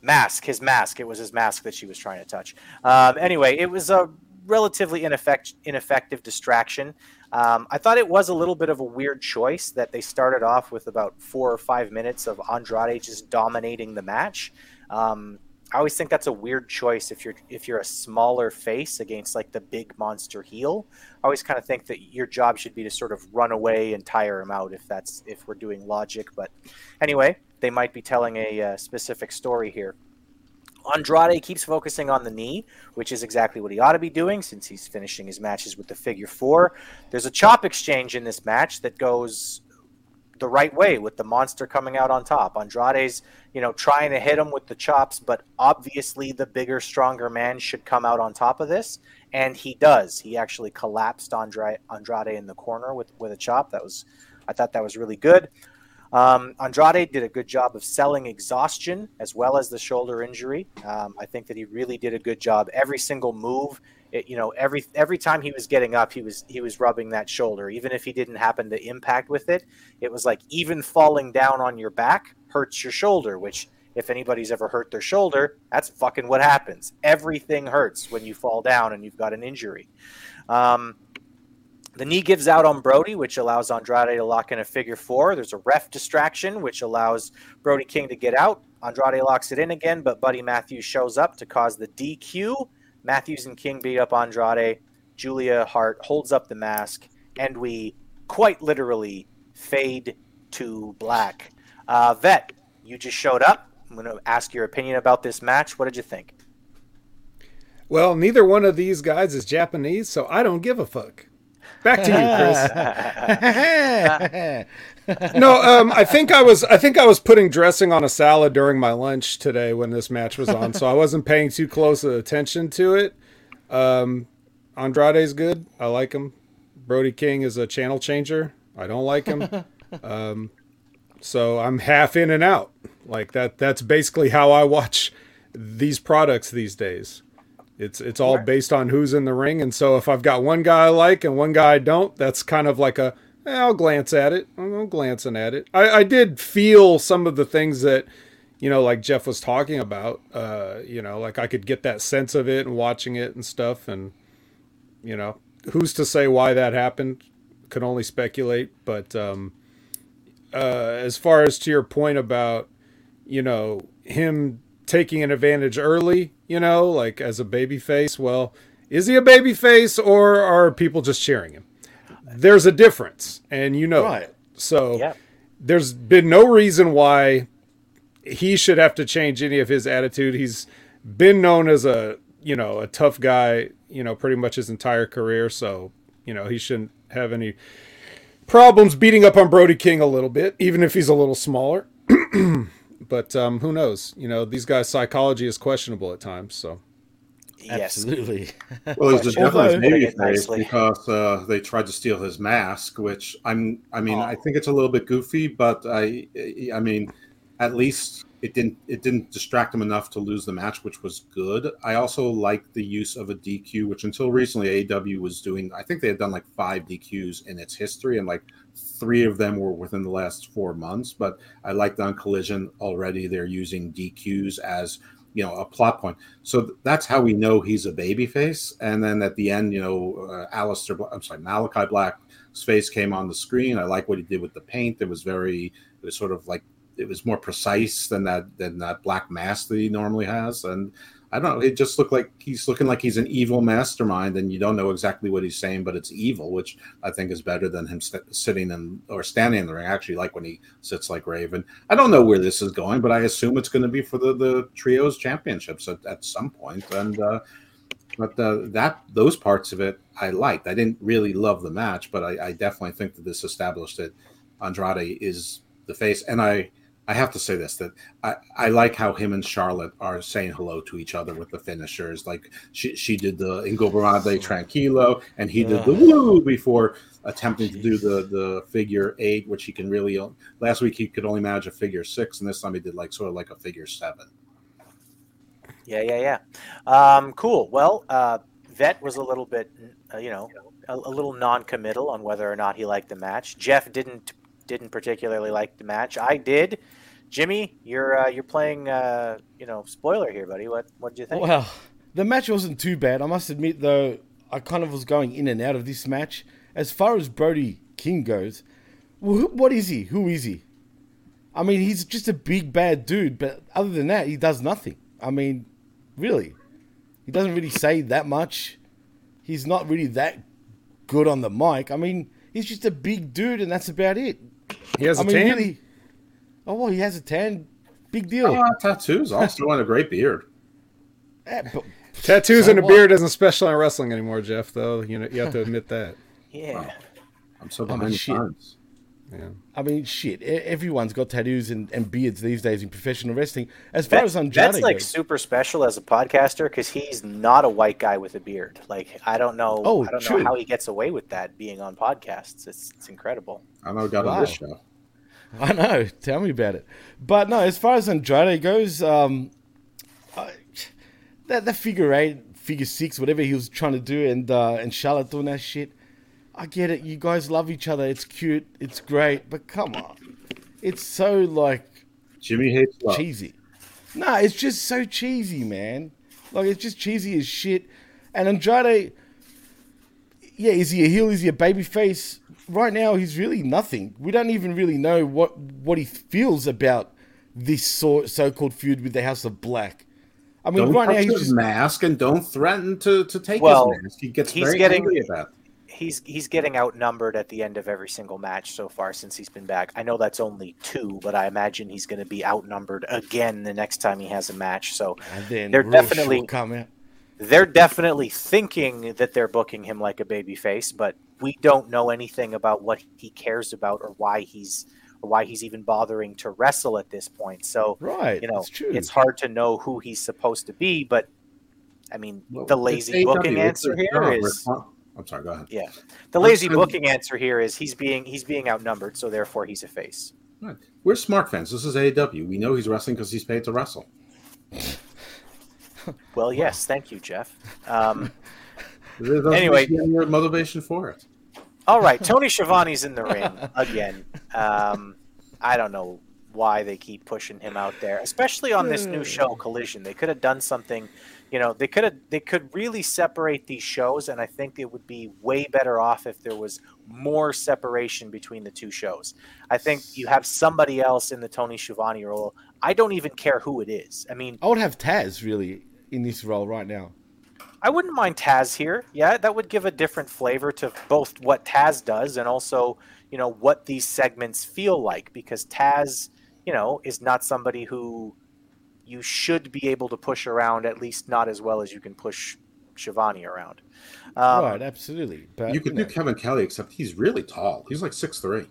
mask, his mask. It was his mask that she was trying to touch. Um, anyway, it was a relatively ineffect- ineffective distraction. Um, I thought it was a little bit of a weird choice that they started off with about four or five minutes of Andrade just dominating the match. Um, I always think that's a weird choice if you're if you're a smaller face against like the big monster heel. I always kind of think that your job should be to sort of run away and tire him out if that's if we're doing logic. But anyway, they might be telling a uh, specific story here. Andrade keeps focusing on the knee, which is exactly what he ought to be doing since he's finishing his matches with the figure four. There's a chop exchange in this match that goes the right way with the monster coming out on top. Andrade's, you know, trying to hit him with the chops, but obviously the bigger, stronger man should come out on top of this, and he does. He actually collapsed Andrade, Andrade in the corner with with a chop. That was, I thought that was really good. Um, Andrade did a good job of selling exhaustion as well as the shoulder injury. Um, I think that he really did a good job. Every single move, it, you know, every every time he was getting up, he was he was rubbing that shoulder. Even if he didn't happen to impact with it, it was like even falling down on your back hurts your shoulder. Which, if anybody's ever hurt their shoulder, that's fucking what happens. Everything hurts when you fall down and you've got an injury. Um, the knee gives out on Brody, which allows Andrade to lock in a figure four. There's a ref distraction, which allows Brody King to get out. Andrade locks it in again, but Buddy Matthews shows up to cause the DQ. Matthews and King beat up Andrade. Julia Hart holds up the mask, and we quite literally fade to black. Uh, Vet, you just showed up. I'm going to ask your opinion about this match. What did you think? Well, neither one of these guys is Japanese, so I don't give a fuck. Back to you, Chris. no, um, I think I was I think I was putting dressing on a salad during my lunch today when this match was on, so I wasn't paying too close attention to it. Um, Andrade's good. I like him. Brody King is a channel changer. I don't like him. Um, so I'm half in and out. Like that. That's basically how I watch these products these days. It's it's all based on who's in the ring, and so if I've got one guy I like and one guy I don't, that's kind of like a eh, I'll glance at it. I'm glancing at it. I, I did feel some of the things that you know, like Jeff was talking about. Uh, you know, like I could get that sense of it and watching it and stuff, and you know, who's to say why that happened? Could only speculate. But um, uh, as far as to your point about, you know, him taking an advantage early, you know, like as a baby face. Well, is he a baby face or are people just cheering him? There's a difference, and you know Right. it. So Yeah. there's been no reason why he should have to change any of his attitude. He's been known as a, you know, a tough guy, you know, pretty much his entire career, so, you know, he shouldn't have any problems beating up on Brody King a little bit, even if he's a little smaller. but um, who knows? You know, these guys' psychology is questionable at times. So Yes. Absolutely. Well, he's a Although- definite baby face because uh, they tried to steal his mask, which I'm. I mean, Oh. I think it's a little bit goofy, but I. I mean, at least it didn't. It didn't distract him enough to lose the match, which was good. I also like the use of a DQ, which until recently AW was doing. I think they had done like five DQs in its history, and like three of them were within the last four months. But I liked on Collision already. They're using DQs as you know a plot point. So th- that's how we know he's a babyface. And then at the end, you know, uh, Aleister, I'm sorry, Malachi Black's face came on the screen. I like what he did with the paint. It was very, it was sort of like it was more precise than that than that black mask that he normally has. And I don't know, it just looked like he's looking like he's an evil mastermind, and you don't know exactly what he's saying, but it's evil, which I think is better than him st- sitting in or standing in the ring. I actually like when he sits like Raven. I don't know where this is going, but I assume it's going to be for the the trios championships at, at some point. And uh, but uh, that those parts of it I liked. I didn't really love the match, but I, I definitely think that this established that Andrade is the face. And I I have to say this that I, I like how him and Charlotte are saying hello to each other with the finishers. Like she she did the Ingobernable Tranquilo, and he did the woo before attempting to do the the figure eight, which he can really. Last week he could only manage a figure six, and this time he did like sort of like a figure seven. Yeah, yeah, yeah. Um, cool. Well, uh, Vet was a little bit, uh, you know, a, a little non-committal on whether or not he liked the match. Jeff didn't didn't particularly like the match. I did. Jimmy, you're uh, you're playing, uh, you know, spoiler here, buddy. What what did you think? Well, the match wasn't too bad. I must admit, though, I kind of was going in and out of this match. As far as Brody King goes, who- what is he? Who is he? I mean, he's just a big bad dude, but other than that, he does nothing. I mean, really, he doesn't really say that much. He's not really that good on the mic. I mean, he's just a big dude, and that's about it. He has I a mean, tan. really. Oh, well, he has a tan. Big deal. Oh, tattoos also and a great beard. Eh, but- Tattoos So and a what? beard isn't special in wrestling anymore, Jeff. Though you know you have to admit that. yeah. I'm so I mean, behind the shit. times. Yeah. I mean, shit. Everyone's got tattoos and, and beards these days in professional wrestling. As far That- as Andrade that's like goes, super special as a podcaster because he's not a white guy with a beard. Like I don't know, Oh, I don't true. know how he gets away with that being on podcasts. It's it's incredible. I know got on this show. I know. Tell me about it. But no, as far as Andrade goes, um, I, that that figure eight, figure six, whatever he was trying to do, and uh, and Charlotte doing that shit. I get it. You guys love each other. It's cute. It's great. But come on, it's so like Jimmy hates love. cheesy. No, it's just so cheesy, man. Like it's just cheesy as shit. And Andrade, yeah, is he a heel? Is he a baby face? Right now, he's really nothing. We don't even really know what what he feels about this so so called feud with the House of Black. I mean, Don't right now he's his just mask and don't threaten to, to take Well, his mask. He gets he's very getting- angry at that. He's he's getting outnumbered at the end of every single match so far since he's been back. I know that's only two, but I imagine he's going to be outnumbered again the next time he has a match. So and then they're Rush definitely- will come out. they're definitely thinking that they're booking him like a babyface, but we don't know anything about what he cares about or why he's or why he's even bothering to wrestle at this point. So Right. you know, it's hard to know who he's supposed to be. But I mean, Well, the lazy AEW, booking answer their here job. is I'm sorry. Go ahead. yeah, the lazy the- booking answer here is he's being he's being outnumbered, so therefore he's a face. Right. We're smart fans. This is AEW. We know he's wrestling because he's paid to wrestle. Well, yes, thank you, Jeff. Um, There doesn't Anyway. seem to be any motivation for it. All right, Tony Schiavone's in the ring again. Um, I don't know why they keep pushing him out there, especially on this new show Collision. They could have done something, you know, they could have they could really separate these shows and I think it would be way better off if there was more separation between the two shows. I think you have somebody else in the Tony Schiavone role. I don't even care who it is. I mean, I would have Taz really in this role right now. I wouldn't mind Taz here. Yeah, that would give a different flavor to both what Taz does and also, you know, what these segments feel like because Taz, you know, is not somebody who you should be able to push around at least not as well as you can push Schiavone around. Um, right, absolutely. But you could know, do Kevin Kelly, except he's really tall. He's like six three.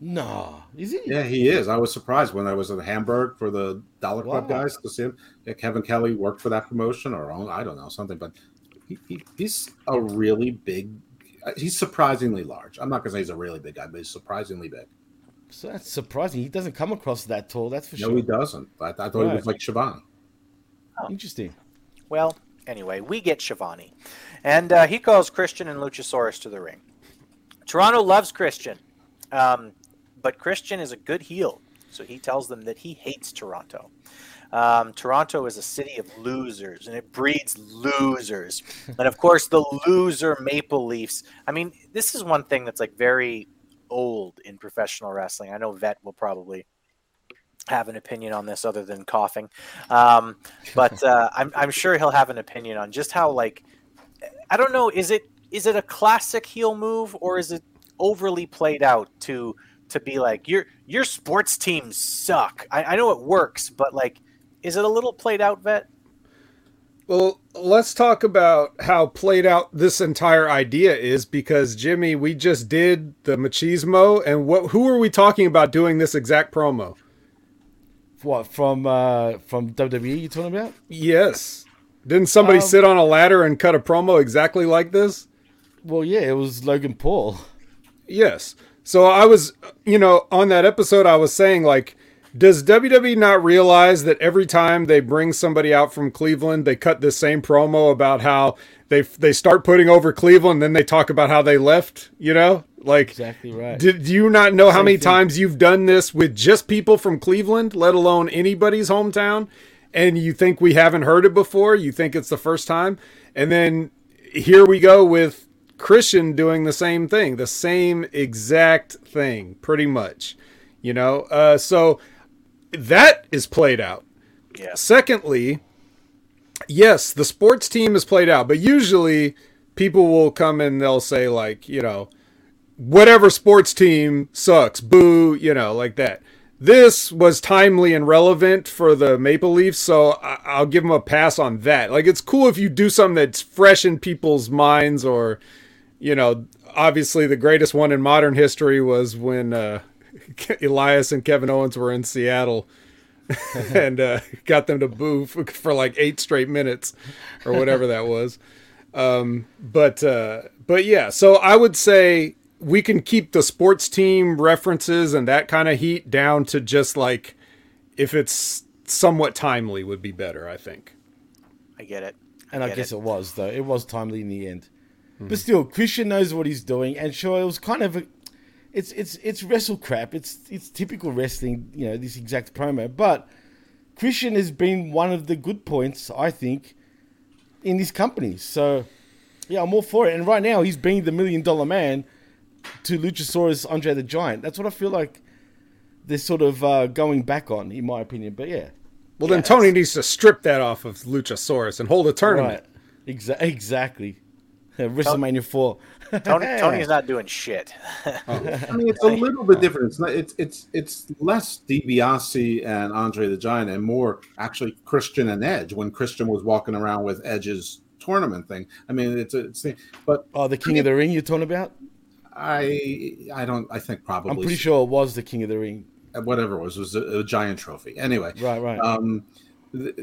no, is he? Yeah, he is. I was surprised when I was in Hamburg for the Dollar Club Wow. guys to see him. Yeah, Kevin Kelly worked for that promotion, or own- I don't know something, but he, he, he's a really big. uh, He's surprisingly large. I'm not gonna say he's a really big guy, but he's surprisingly big. So that's surprising. He doesn't come across that tall. That's for No, sure. No, he doesn't. I, I thought he was Right. like Schiavone. Interesting. Well, anyway, we get Schiavone. And uh, he calls Christian and Luchasaurus to the ring. Toronto loves Christian, um, but Christian is a good heel. So he tells them that he hates Toronto. Um, Toronto is a city of losers, and it breeds losers. and of course, the loser Maple Leafs. I mean, this is one thing that's like very old in professional wrestling. I know Vet will probably have an opinion on this other than coughing. Um, but uh, I'm, I'm sure he'll have an opinion on just how like I don't know is it is it a classic heel move or is it overly played out to to be like your your sports teams suck. I, I know it works, but like is it a little played out, vet? Well, let's talk about how played out this entire idea is because Jimmy, we just did the machismo, and what? Who are we talking about doing this exact promo? What from uh from WWE you talking about? Yes, didn't somebody Um, sit on a ladder and cut a promo exactly like this? Well, yeah, it was Logan Paul. Yes. So I was, you know, on that episode, I was saying, like, does WWE not realize that every time they bring somebody out from Cleveland, they cut this same promo about how they they start putting over Cleveland, then they talk about how they left? You know, like, Exactly right. did do you not know how many times you've done this with just people from Cleveland, let alone anybody's hometown? And you think we haven't heard it before? You think it's the first time? And then here we go with Christian doing the same thing, the same exact thing, pretty much. You know, uh, so that is played out. Yes. Secondly, yes, the sports team is played out, but usually people will come and they'll say like, you know, whatever sports team sucks, boo, you know, like that. This was timely and relevant for the Maple Leafs, so I- I'll give them a pass on that. Like, it's cool if you do something that's fresh in people's minds, or, you know, obviously the greatest one in modern history was when uh, Elias and Kevin Owens were in Seattle and uh, got them to boo for, for like eight straight minutes or whatever that was. Um, but uh, but yeah, so I would say we can keep the sports team references and that kind of heat down to just like if it's somewhat timely would be better. I think. I get it. And I guess it. it. was though. It was timely in the end. But still, Christian knows what he's doing, and sure, it was kind of a, it's it's it's wrestle crap. It's it's typical wrestling, you know, this exact promo. But Christian has been one of the good points, I think, in this company. So yeah, I'm all for it. And right now, he's being the million dollar man to Luchasaurus Andre the Giant. That's what I feel like they're sort of uh, going back on, in my opinion. But yeah, Well, then Tony needs to strip that off of Luchasaurus and hold a tournament. right, Exa- exactly. WrestleMania four. Tony Tony's not doing shit. I mean, it's a little bit different. It's not, it's it's it's less DiBiase and Andre the Giant, and more actually Christian and Edge. When Christian was walking around with Edge's tournament thing, I mean, it's a, it's the, but Oh, the King of the Ring you're talking about? I I don't. I think probably. I'm pretty sure it was the King of the Ring. Whatever it was was a, a giant trophy. Anyway, Right, right. um, th-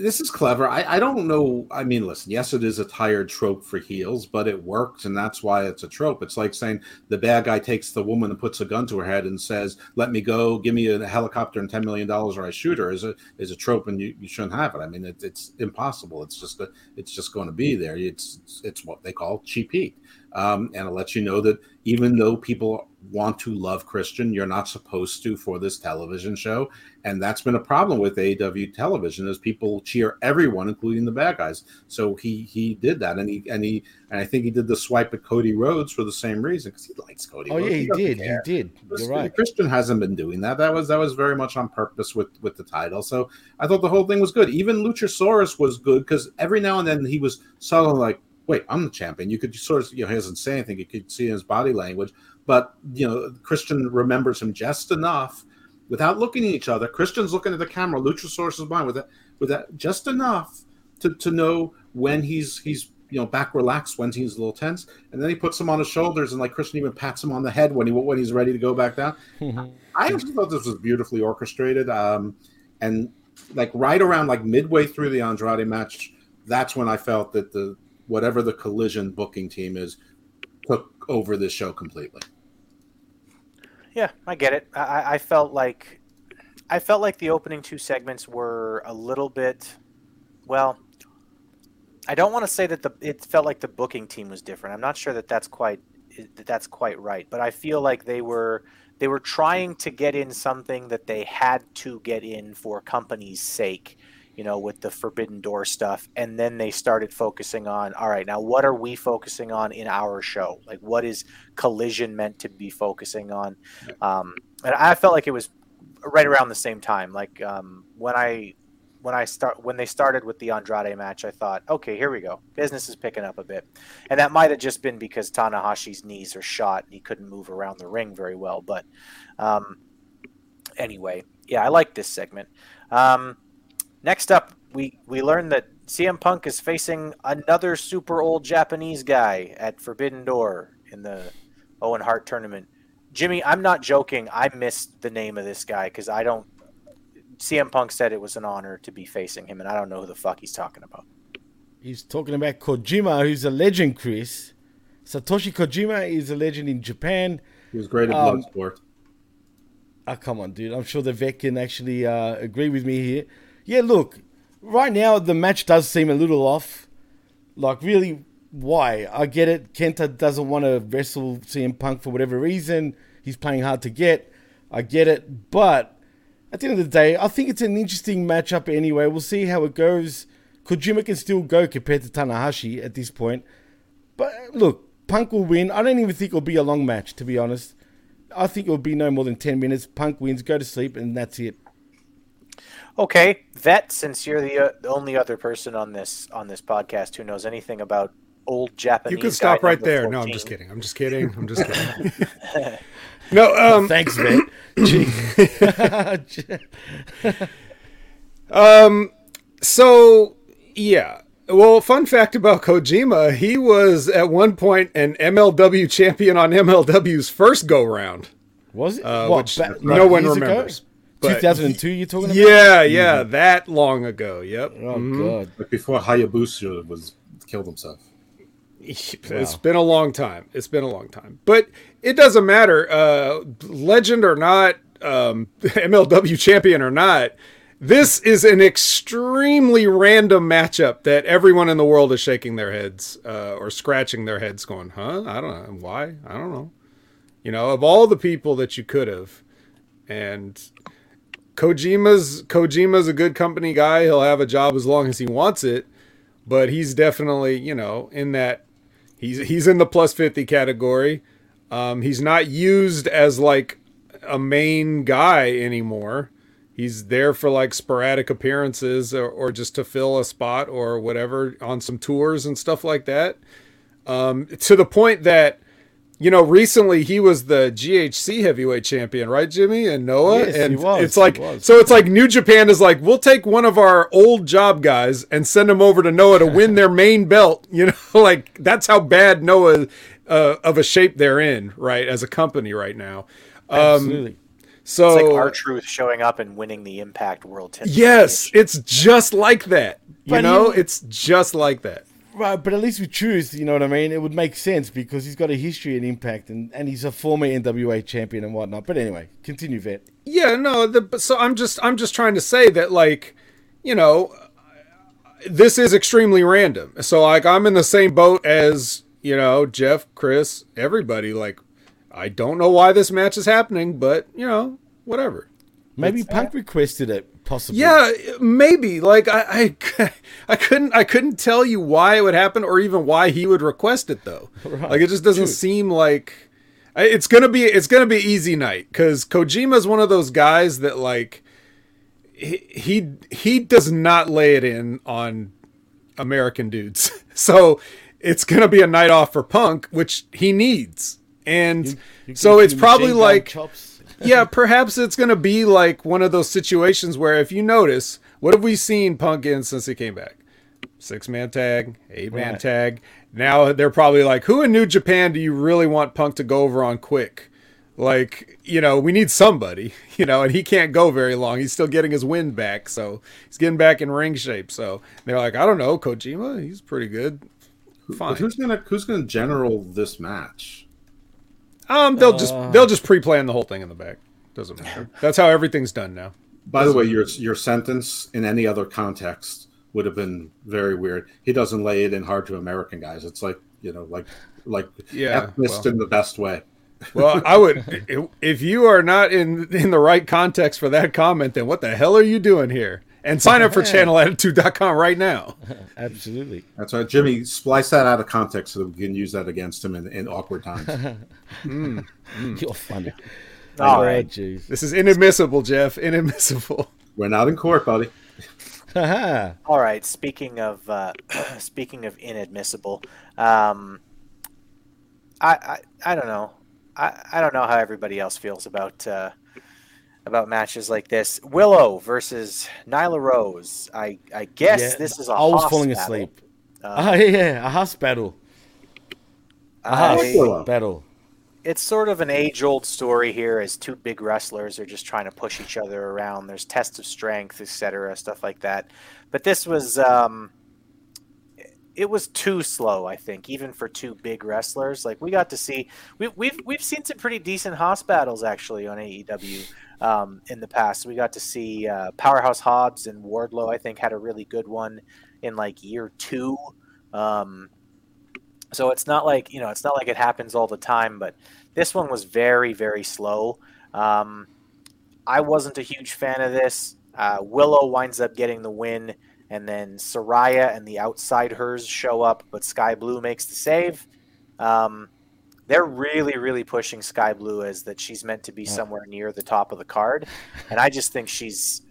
this is clever. I, I don't know. I mean, listen, yes, it is a tired trope for heels, but it works, and that's why it's a trope. It's like saying the bad guy takes the woman and puts a gun to her head and says, "Let me go, give me a helicopter and ten million dollars, or I shoot her." Is a is a trope, and you, you shouldn't have it. I mean, it, it's impossible. It's just a, it's just going to be there. It's it's what they call cheap heat, um, and it lets you know that even though people want to love Christian, you're not supposed to for this television show, and that's been a problem with AEW television is people cheer everyone, including the bad guys. So he he did that, and he and he and I think he did the swipe at Cody Rhodes for the same reason because he likes Cody. Oh Rhodes. yeah, he doesn't did. care. He did. You're Christian, right. Christian hasn't been doing that. That was that was very much on purpose with with the title. So I thought the whole thing was good. Even Luchasaurus was good because every now and then he was suddenly like, "Wait, I'm the champion." You could sort of you know he doesn't say anything. You could see in his body language, but you know Christian remembers him just enough without looking at each other. Christian's looking at the camera. Luchasaurus is behind with that with that just enough to to know when he's he's you know back relaxed when he's a little tense, and then he puts him on his shoulders and like Christian even pats him on the head when he when he's ready to go back down. I actually thought this was beautifully orchestrated, um, and like right around like midway through the Andrade match, that's when I felt that the whatever the collision booking team is took over this show completely. Yeah, I get it. I- I, felt like I felt like the opening two segments were a little bit well. I don't want to say that the it felt like the booking team was different. I'm not sure that that's quite that that's quite right, but I feel like they were they were trying to get in something that they had to get in for company's sake, you know, with the Forbidden Door stuff, and then they started focusing on all right, now what are we focusing on in our show? Like what is Collision meant to be focusing on? Um, and I felt like it was right around the same time. Like um, when I when I start when they started with the Andrade match, I thought, okay, here we go. Business is picking up a bit, and that might have just been because Tanahashi's knees are shot and he couldn't move around the ring very well. But um, anyway, yeah, I like this segment. Um, next up, we we learned that CM Punk is facing another super old Japanese guy at Forbidden Door in the Owen Hart tournament. Jimmy, I'm not joking. I missed the name of this guy because I don't. CM Punk said it was an honor to be facing him, and I don't know who the fuck he's talking about. He's talking about Kojima, who's a legend, Chris. Satoshi Kojima is a legend in Japan. He was great at Um, Bloodsport. Oh, come on, dude. I'm sure the vet can actually uh, agree with me here. Yeah, look, right now the match does seem a little off. Like, really, why? I get it. Kenta doesn't want to wrestle CM Punk for whatever reason. He's playing hard to get. I get it. But at the end of the day, I think it's an interesting matchup anyway. We'll see how it goes. Kojima can still go compared to Tanahashi at this point. But look, Punk will win. I don't even think it'll be a long match, to be honest. I think it'll be no more than 10 minutes. Punk wins, go to sleep, and that's it. Okay, vet, since you're the, uh, the only other person on this on this podcast who knows anything about old Japanese, You can guy stop right number there. No, I'm just kidding. I'm just kidding. I'm just kidding. no, um, Thanks, man. Um, so yeah. Well, fun fact about Kojima, he was at one point an MLW champion on MLW's first go round. Was it? Uh, What, which ba- no one remembers. ago? Remembers. But 2002, you're talking about? Yeah, yeah, that long ago. Yep. Oh, Mhm. God. Like before Hayabusa was killed himself. It's been a long time. It's been a long time. But it doesn't matter. Uh, legend or not, um, MLW champion or not, this is an extremely random matchup that everyone in the world is shaking their heads uh, or scratching their heads, going, huh? I don't know. Why? I don't know. You know, of all the people that you could have. And Kojima's Kojima's a good company guy. He'll have a job as long as he wants it, but he's definitely, you know, in that he's he's in the plus 50 category. Um, he's not used as like a main guy anymore. He's there for like sporadic appearances or, or just to fill a spot or whatever on some tours and stuff like that. Um, to the point that you know, recently he was the GHC heavyweight champion, right, Jimmy and Noah? Yes, he and was, it's like he was. so it's like New Japan is like, we'll take one of our old job guys and send him over to Noah to win their main belt. You know, like that's how bad Noah uh, of a shape they're in, right, as a company right now. Um, Absolutely. so It's like R-Truth showing up and winning the Impact World Tag. yes, it's just like that. You But know, he- it's just like that. Right, but at least with Truth, you know what I mean? It would make sense because he's got a history and impact and, and he's a former NWA champion and whatnot. But anyway, continue, Vet. Yeah, no. The, so I'm just I'm just trying to say that like, you know, this is extremely random. So like I'm in the same boat as you know Jeff, Chris, everybody. Like, I don't know why this match is happening, but you know, whatever. Maybe Punk requested it, possibly. Yeah, maybe. Like I, I, I couldn't, I couldn't tell you why it would happen, or even why he would request it, though. Like it just doesn't seem like it's gonna be, it's gonna be easy night because Kojima's one of those guys that like he, he, he does not lay it in on American dudes, so it's gonna be a night off for Punk, which he needs, and You so it's probably like chops. Yeah, perhaps it's going to be like one of those situations where if you notice, what have we seen Punk in since he came back? Six man tag, eight man Right. tag. Now they're probably like, who in New Japan do you really want Punk to go over on quick? Like, you know, we need somebody, you know, and he can't go very long. He's still getting his wind back, so he's getting back in ring shape. So they're like, I don't know, Kojima, he's pretty good. Fine. But who's gonna who's gonna general this match? Um, they'll just Uh. they'll just pre-plan the whole thing in the back. Doesn't matter. That's how everything's done now. By the way, your your sentence in any other context would have been very weird. He doesn't lay it in hard to American guys. It's like you know, like like Yeah, ethnicist well. in the best way. Well, I would if you are not in in the right context for that comment, then what the hell are you doing here? And sign up for ChanelAttitude.com right now. Absolutely. That's right, Jimmy. Splice that out of context so that we can use that against him in, in awkward times. You're funny. All Oh, right. jeez. This is inadmissible, Jeff. Inadmissible. We're not in court, buddy. Haha. All right. Speaking of uh, speaking of inadmissible, um, I, I I don't know. I, I don't know how everybody else feels about uh, about matches like this. Willow versus Nyla Rose. I I guess Yeah, this is a I was falling battle. asleep. Uh, Ah, yeah, a hoss battle. A house I- battle. it's sort of an age-old story here as two big wrestlers are just trying to push each other around there's tests of strength etc stuff like that but this was um it was too slow i think even for two big wrestlers like we got to see we, we've we've seen some pretty decent hoss battles actually on aew um, in the past. We got to see uh, powerhouse hobbs and wardlow i think had a really good one in like year two. Um, so it's not like you know it's not like it happens all the time but this one was very very slow. Um, i wasn't a huge fan of this. Uh, willow winds up getting the win and then saraya and the outside hers show up but skye blue makes the save. Um, they're really really pushing skye blue as that she's meant to be somewhere near the top of the card. And i just think she's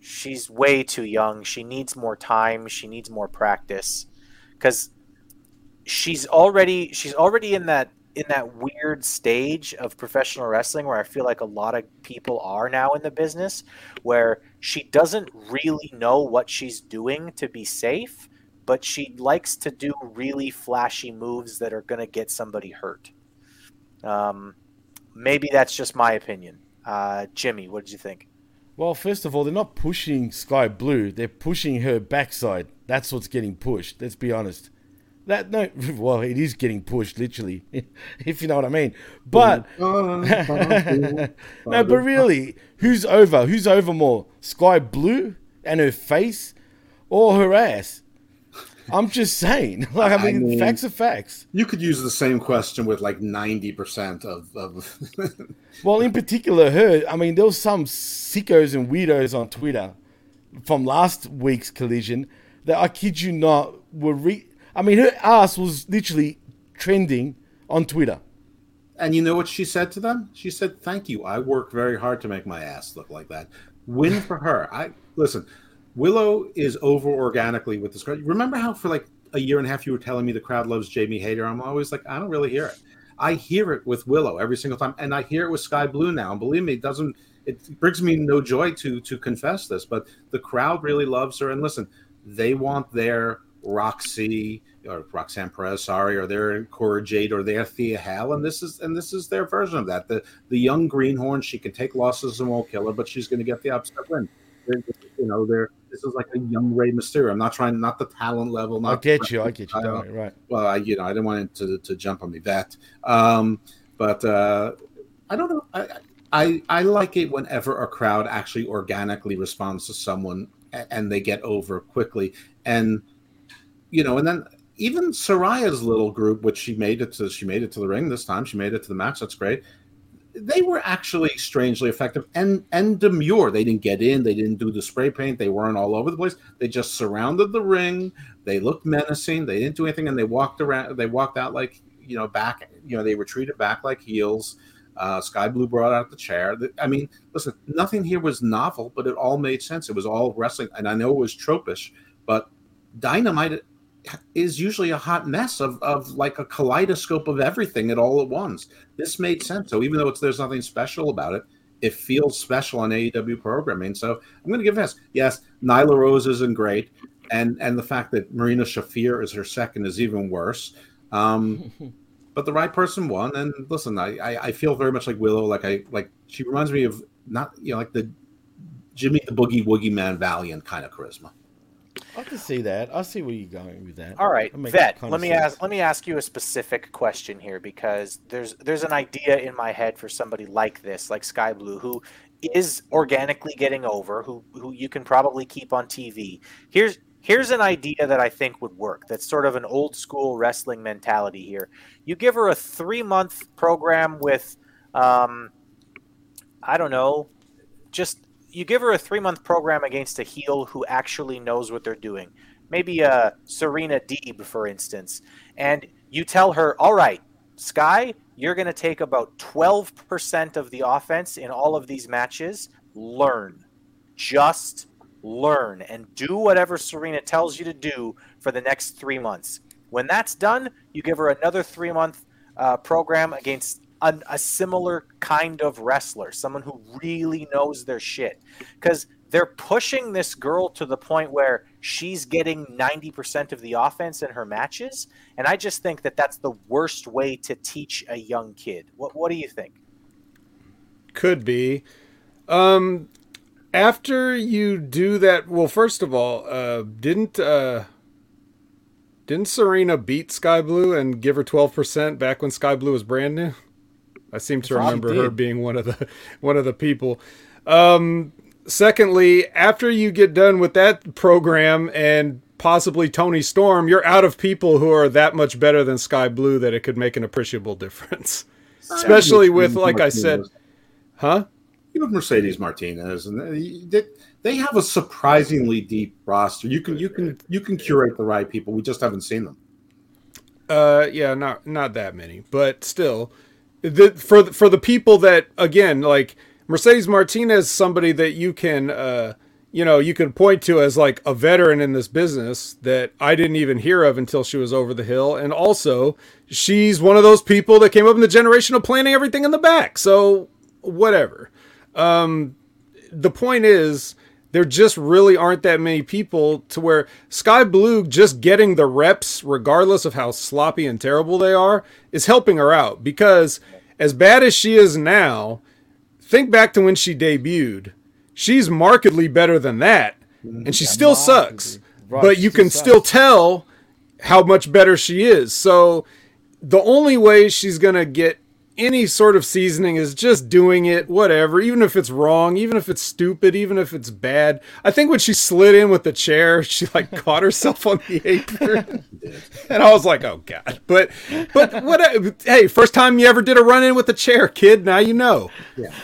she's way too young. She needs more time. She needs more practice. Because she's already she's already in that in that weird stage of professional wrestling where I feel like a lot of people are now in the business where she doesn't really know what she's doing to be safe, but she likes to do really flashy moves that are going to get somebody hurt. Um, maybe that's just my opinion. Uh, Jimmy, what did you think? Well, first of all, they're not pushing Skye Blue. They're pushing her backside. That's what's getting pushed. Let's be honest. That no, well, it is getting pushed, literally, if you know what I mean. But no, but really, who's over? Who's over more, Skye Blue and her face, or her ass? I'm just saying. Like, I I mean, mean- facts are facts. You could use the same question with like ninety percent of. of Well, in particular, her. I mean, there was some sickos and weirdos on Twitter from last week's collision that I kid you not were. Re- I mean, her ass was literally trending on Twitter. and you know what she said to them? She said, "Thank you. I worked very hard to make my ass look like that. Win for her." I listen. Willow is over organically with this crowd. Remember how for like a year and a half you were telling me the crowd loves Jamie Hayter? I'm always like, I don't really hear it. I hear it with Willow every single time, and I hear it with Skye Blue now. And believe me, it doesn't. It brings me no joy to to confess this, but the crowd really loves her. And listen, they want their Roxy, or Roxanne Perez, sorry, or they're Cora Jade, or they're Thea Hale, and this is and this is their version of that. The the young greenhorn, she can take losses and won't kill her, but she's going to get the upset win. You know, they're this is like a young Rey Mysterio. I'm not trying, not the talent level. Not I get you. I get you. Don't worry, right. Well, I you know I didn't want it to to jump on me that, um, but uh, I don't know. I, I I like it whenever a crowd actually organically responds to someone and they get over quickly, and you know, and then even Saraya's little group, which she made it to, she made it to the ring this time. She made it to the match. That's great. They were actually strangely effective and and demure. They didn't get in. They didn't do the spray paint. They weren't all over the place. They just surrounded the ring. They looked menacing. They didn't do anything, and they walked around. They walked out like you know back. You know they retreated back like heels. Uh, Skye Blue brought out the chair. I mean, listen, nothing here was novel, but it all made sense. It was all wrestling, and I know it was tropish, but Dynamite is usually a hot mess of, of like a kaleidoscope of everything at all at once. This made sense. So even though it's there's nothing special about it, it feels special on AEW programming. So I'm going to give this. Yes, Nyla Rose isn't great, and and the fact that Marina Shafir is her second is even worse. Um, but the right person won. And listen, I, I, I feel very much like Willow. Like I like she reminds me of not you know like the Jimmy the Boogie Woogie Man Valiant kind of charisma. I can see that. I see where you're going with that. All right, Vet. Let me sense. ask. Let me ask you a specific question here because there's there's an idea in my head for somebody like this, like Skye Blue, who is organically getting over, who who you can probably keep on TV. Here's here's an idea that I think would work. That's sort of an old school wrestling mentality here. You give her a three month program with, um, I don't know, just you give her a three month program against a heel who actually knows what they're doing. Maybe a Serena Deeb, for instance, and you tell her, "All right, Skye, you're going to take about twelve percent of the offense in all of these matches. Learn, just learn, and do whatever Serena tells you to do for the next three months. When that's done, you give her another three month uh, program against a, a similar kind of wrestler, someone who really knows their shit. Because they're pushing this girl to the point where she's getting 90% of the offense in her matches. And I just think that that's the worst way to teach a young kid. What, what do you think? Could be. Um, after you do that, well, first of all, uh, didn't uh, didn't Serena beat Skye Blue and give her twelve percent back when Skye Blue was brand new? I seem to Probably remember her being one of the one of the people. Um, secondly, after you get done with that program and possibly Toni Storm, you're out of people who are that much better than Skye Blue that it could make an appreciable difference. Especially with, like I said, huh? you have Mercedes Martinez, and they, they have a surprisingly deep roster. You can you can you can curate the right people. We just haven't seen them. Uh, yeah, not not that many, but still, the for the, for the people that again like Mercedes Martinez, somebody that you can uh you know you can point to as like a veteran in this business that I didn't even hear of until she was over the hill, and also she's one of those people that came up in the generation of planning everything in the back. So whatever. Um, the point is there just really aren't that many people to where Skye Blue just getting the reps, regardless of how sloppy and terrible they are, is helping her out. Because as bad as she is now, think back to when she debuted. She's markedly better than that, and she still sucks. Right, but you still can sucks. still tell how much better she is. So the only way she's gonna get any sort of seasoning is just doing it, whatever, even if it's wrong, even if it's stupid, even if it's bad. I think when she slid in with the chair, she like caught herself on the apron, and I was like, "Oh God!" But, but what? Hey, first time you ever did a run in with a chair, kid. Now you know.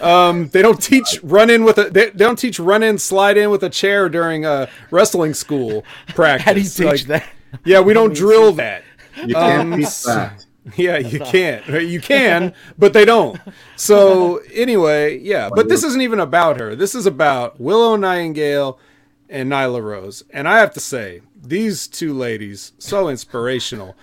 Um, they don't teach run in with a. They, they don't teach run in, slide in with a chair during a wrestling school practice. How do you teach Like, that? Yeah, we don't drill that. You can't Um, beat that. Yeah, you can't. You can, but they don't. So anyway, yeah. But this isn't even about her. This is about Willow Nightingale and Nyla Rose. And I have to say, these two ladies so inspirational.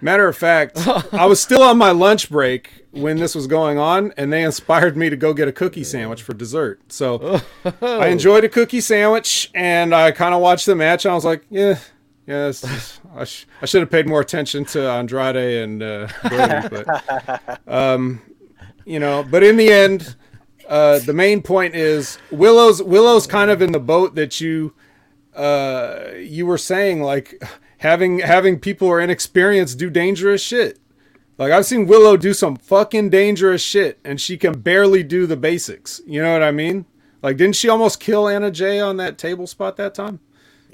Matter of fact, I was still on my lunch break when this was going on, and they inspired me to go get a cookie sandwich for dessert. So I enjoyed a cookie sandwich, and I kind of watched the match, and I was like, yeah, Yes, I, sh- I should have paid more attention to Andrade and uh, Brody, but um, you know. But in the end, uh, the main point is Willow's Willow's kind of in the boat that you uh, you were saying, like having having people who are inexperienced do dangerous shit. Like I've seen Willow do some fucking dangerous shit, and she can barely do the basics. You know what I mean? Like, didn't she almost kill Anna Jay on that table spot that time?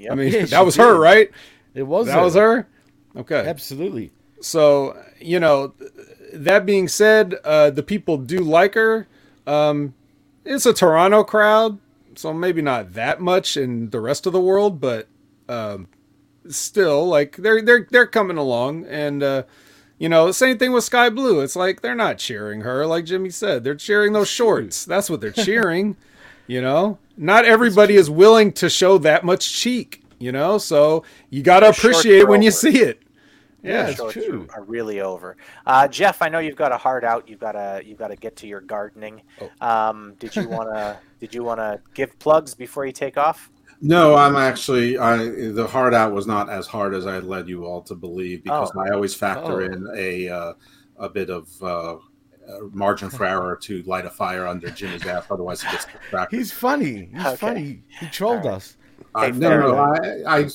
Yep. I mean, Yeah, that was her, right? It was That was her. Okay. Absolutely. So you know, that being said, uh, the people do like her. Um, it's a Toronto crowd, so maybe not that much in the rest of the world, but um, still, like they're they're they're coming along, and uh, you know, same thing with Skye Blue. It's like they're not cheering her, like Jimmy said, they're cheering those shorts. That's what they're cheering. you know, not everybody is willing to show that much cheek. You know, so you got to appreciate are when you see it. Yeah, Yeah, it's true. Are really over. Uh, Jeff, I know you've got a heart out. You've got to you've got to get to your gardening. Oh. Um, did you want to did you want to give plugs before you take off? No, I'm actually. I the hard out was not as hard as I led you all to believe because Oh. I always factor Oh. in a uh, a bit of uh, margin for error to light a fire under Jimmy's ass. Otherwise, he gets distracted. He's funny. He's Okay. funny. He trolled All right. us. Uh, Okay, no, no, I, I,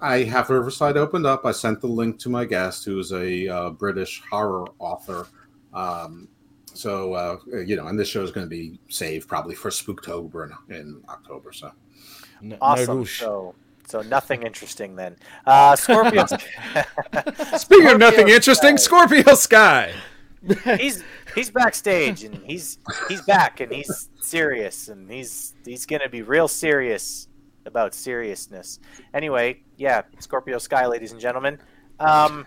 I have Riverside opened up. I sent the link to my guest, who is a uh, British horror author. Um, so uh, you know, and this show is going to be saved probably for Spooktober in, in October. So No, Awesome. No so so nothing interesting then. Uh, Scorpio. Speaking of nothing Scorpio interesting, Sky. Scorpio Sky. he's he's backstage and he's he's back and he's serious and he's he's gonna be real serious about seriousness. Anyway, yeah, Scorpio Sky, ladies and gentlemen. Um,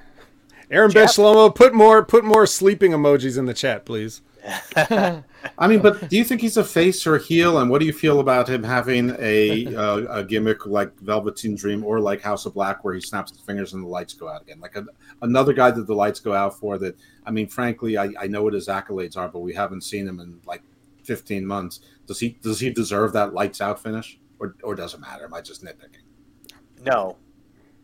Aaron Jeff? Beth put more put more sleeping emojis in the chat, please. I mean, but do you think he's a face or a heel? And what do you feel about him having a uh, a gimmick like Velveteen Dream or like House of Black, where he snaps his fingers and the lights go out again? Like a, another guy that the lights go out for. That I mean, frankly, I, I know what his accolades are, but we haven't seen him in like 15 months. Does he does he deserve that lights out finish, or or does it matter? Am I just nitpicking? no,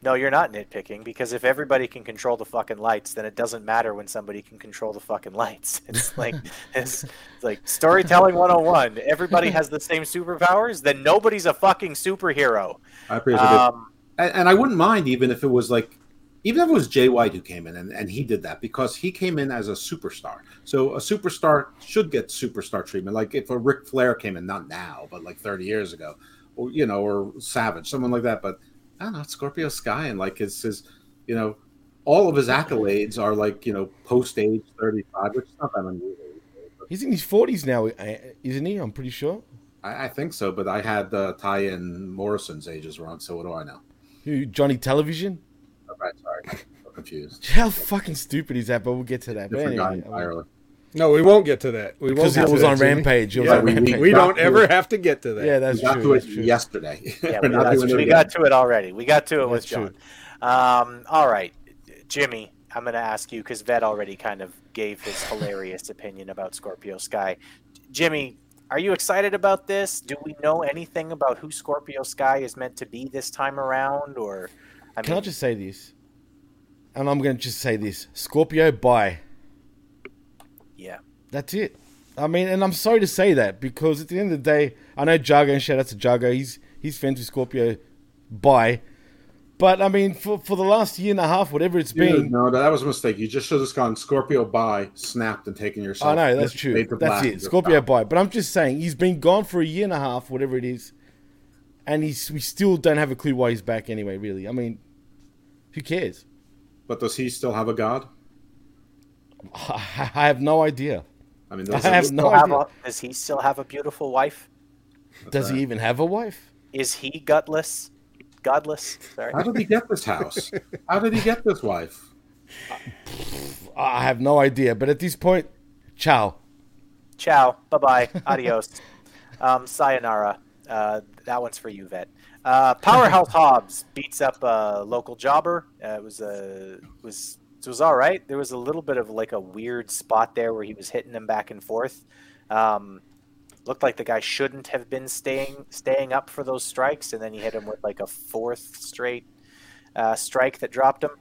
no, you're not nitpicking because if everybody can control the fucking lights, then it doesn't matter when somebody can control the fucking lights. It's like it's, it's like storytelling 101. Everybody has the same superpowers, then nobody's a fucking superhero. I appreciate it. Um, and, and I wouldn't mind even if it was like, even if it was Jay White who came in and, and he did that because he came in as a superstar. So a superstar should get superstar treatment. Like if a Ric Flair came in, not now, but like 30 years ago, or you know, or Savage, someone like that. But I don't know, Scorpio Sky and like his his, you know, all of his accolades are like you know post age 35, which is not that unusual. He's in his forties now, uh, isn't he? I'm pretty sure. I, I think so, but I had uh, Ty and Morrison's ages wrong, so what do I know? Who? Johnny Television. All right, sorry, I'm confused. How fucking stupid is that? But we'll get to that. But Different guy anyway, entirely. No, we won't get to that. We won't because get it was on Rampage. It was Yeah, on we- we- Rampage. We don't ever it. have to get to that. yeah, that's we got true. to That's it true. yesterday. Yeah, We're we, not got, doing it we got to it already. We got to it with John. Um, all right, Jimmy, I'm going to ask you because Vet already kind of gave his hilarious opinion about Scorpio Sky. Jimmy, are you excited about this? Do we know anything about who Scorpio Sky is meant to be this time around? Or, I Can I mean, just say this? And I'm going to just say this: Scorpio, bye. That's it. I mean, and I'm sorry to say that because at the end of the day, I know Jago and shout out to Jago. He's he's friends with Scorpio. Bye. But I mean, for for the last year and a half, whatever it's Dude, been, no, that was a mistake. You just should have gone Scorpio by, snapped, and taken yourself. I know that's true. That's it. Scorpio bye. But I'm just saying he's been gone for a year and a half, whatever it is, and he's we still don't have a clue why he's back anyway. Really, I mean, who cares? But does he still have a god? I have no idea. I mean, I does have no have idea. a- does he still have a beautiful wife? Does he even have a wife? Is he gutless? Godless? Sorry. how did he get this house? How did he get this wife? I have no idea. But at this point, ciao. Ciao. Bye bye. Adios. um, sayonara. Uh, that one's for you, Vet. Uh, Powerhouse Hobbs beats up a local jobber. Uh, it was a was it was all right. There was a little bit of like a weird spot there where he was hitting him back and forth. Um, looked like the guy shouldn't have been staying staying up for those strikes, and then he hit him with like a fourth straight. uh, strike that dropped him.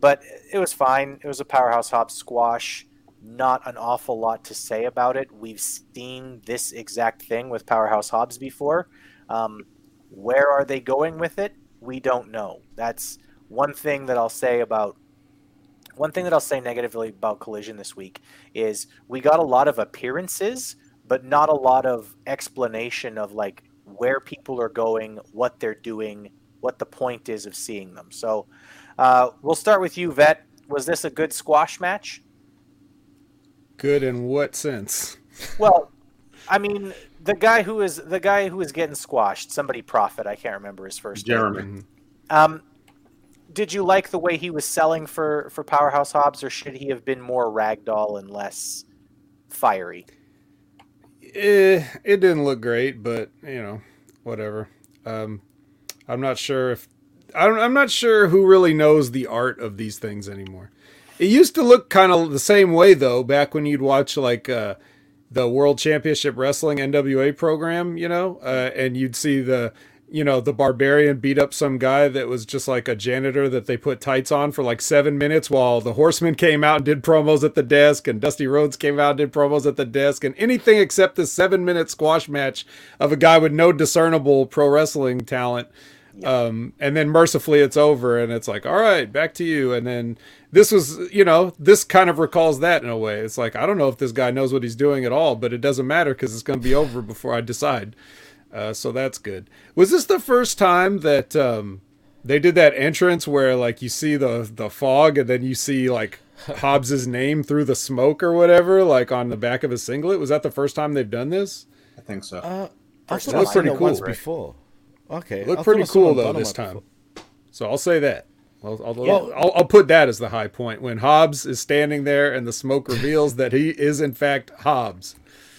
But it was fine. It was a powerhouse Hobbs squash. Not an awful lot to say about it. We've seen this exact thing with Powerhouse Hobbs before. Um, where are they going with it? We don't know. That's one thing that I'll say about one thing that I'll say negatively about Collision this week is we got a lot of appearances, but not a lot of explanation of like where people are going, what they're doing, what the point is of seeing them. So uh, we'll start with you, Vet. Was this a good squash match? Good in what sense? Well, I mean, the guy who is the guy who is getting squashed, somebody Prophet, I can't remember his first name. Jeremy. Um, did you like the way he was selling for for Powerhouse Hobbs, or should he have been more ragdoll and less fiery? Eh, it didn't look great, but you know, whatever. Um, I'm not sure if I'm, I'm not sure who really knows the art of these things anymore. It used to look kind of the same way though, back when you'd watch like uh, the World Championship Wrestling NWA program, you know, uh, and you'd see the you know the barbarian beat up some guy that was just like a janitor that they put tights on for like seven minutes while the horseman came out and did promos at the desk and dusty rhodes came out and did promos at the desk and anything except the seven minute squash match of a guy with no discernible pro wrestling talent. Um, and then mercifully it's over and it's like all right back to you. And then this was you know this kind of recalls that in a way. It's like i don't know if this guy knows what he's doing at all but it doesn't matter because it's going to be over before i decide uh, so that's good. Was this the first time that um, they did that entrance where like you see the the fog and then you see like Hobbs's name through the smoke or whatever, like on the back of a singlet? Was that the first time they've done this? I think so. Uh, I First thought time I've I seen seen it it once cool. before. Okay, I Looked pretty I saw it cool though this time. before. So I'll say that. I'll, I'll, Yeah. I'll, I'll, I'll put that as the high point when Hobbs is standing there and the smoke reveals that he is in fact Hobbs.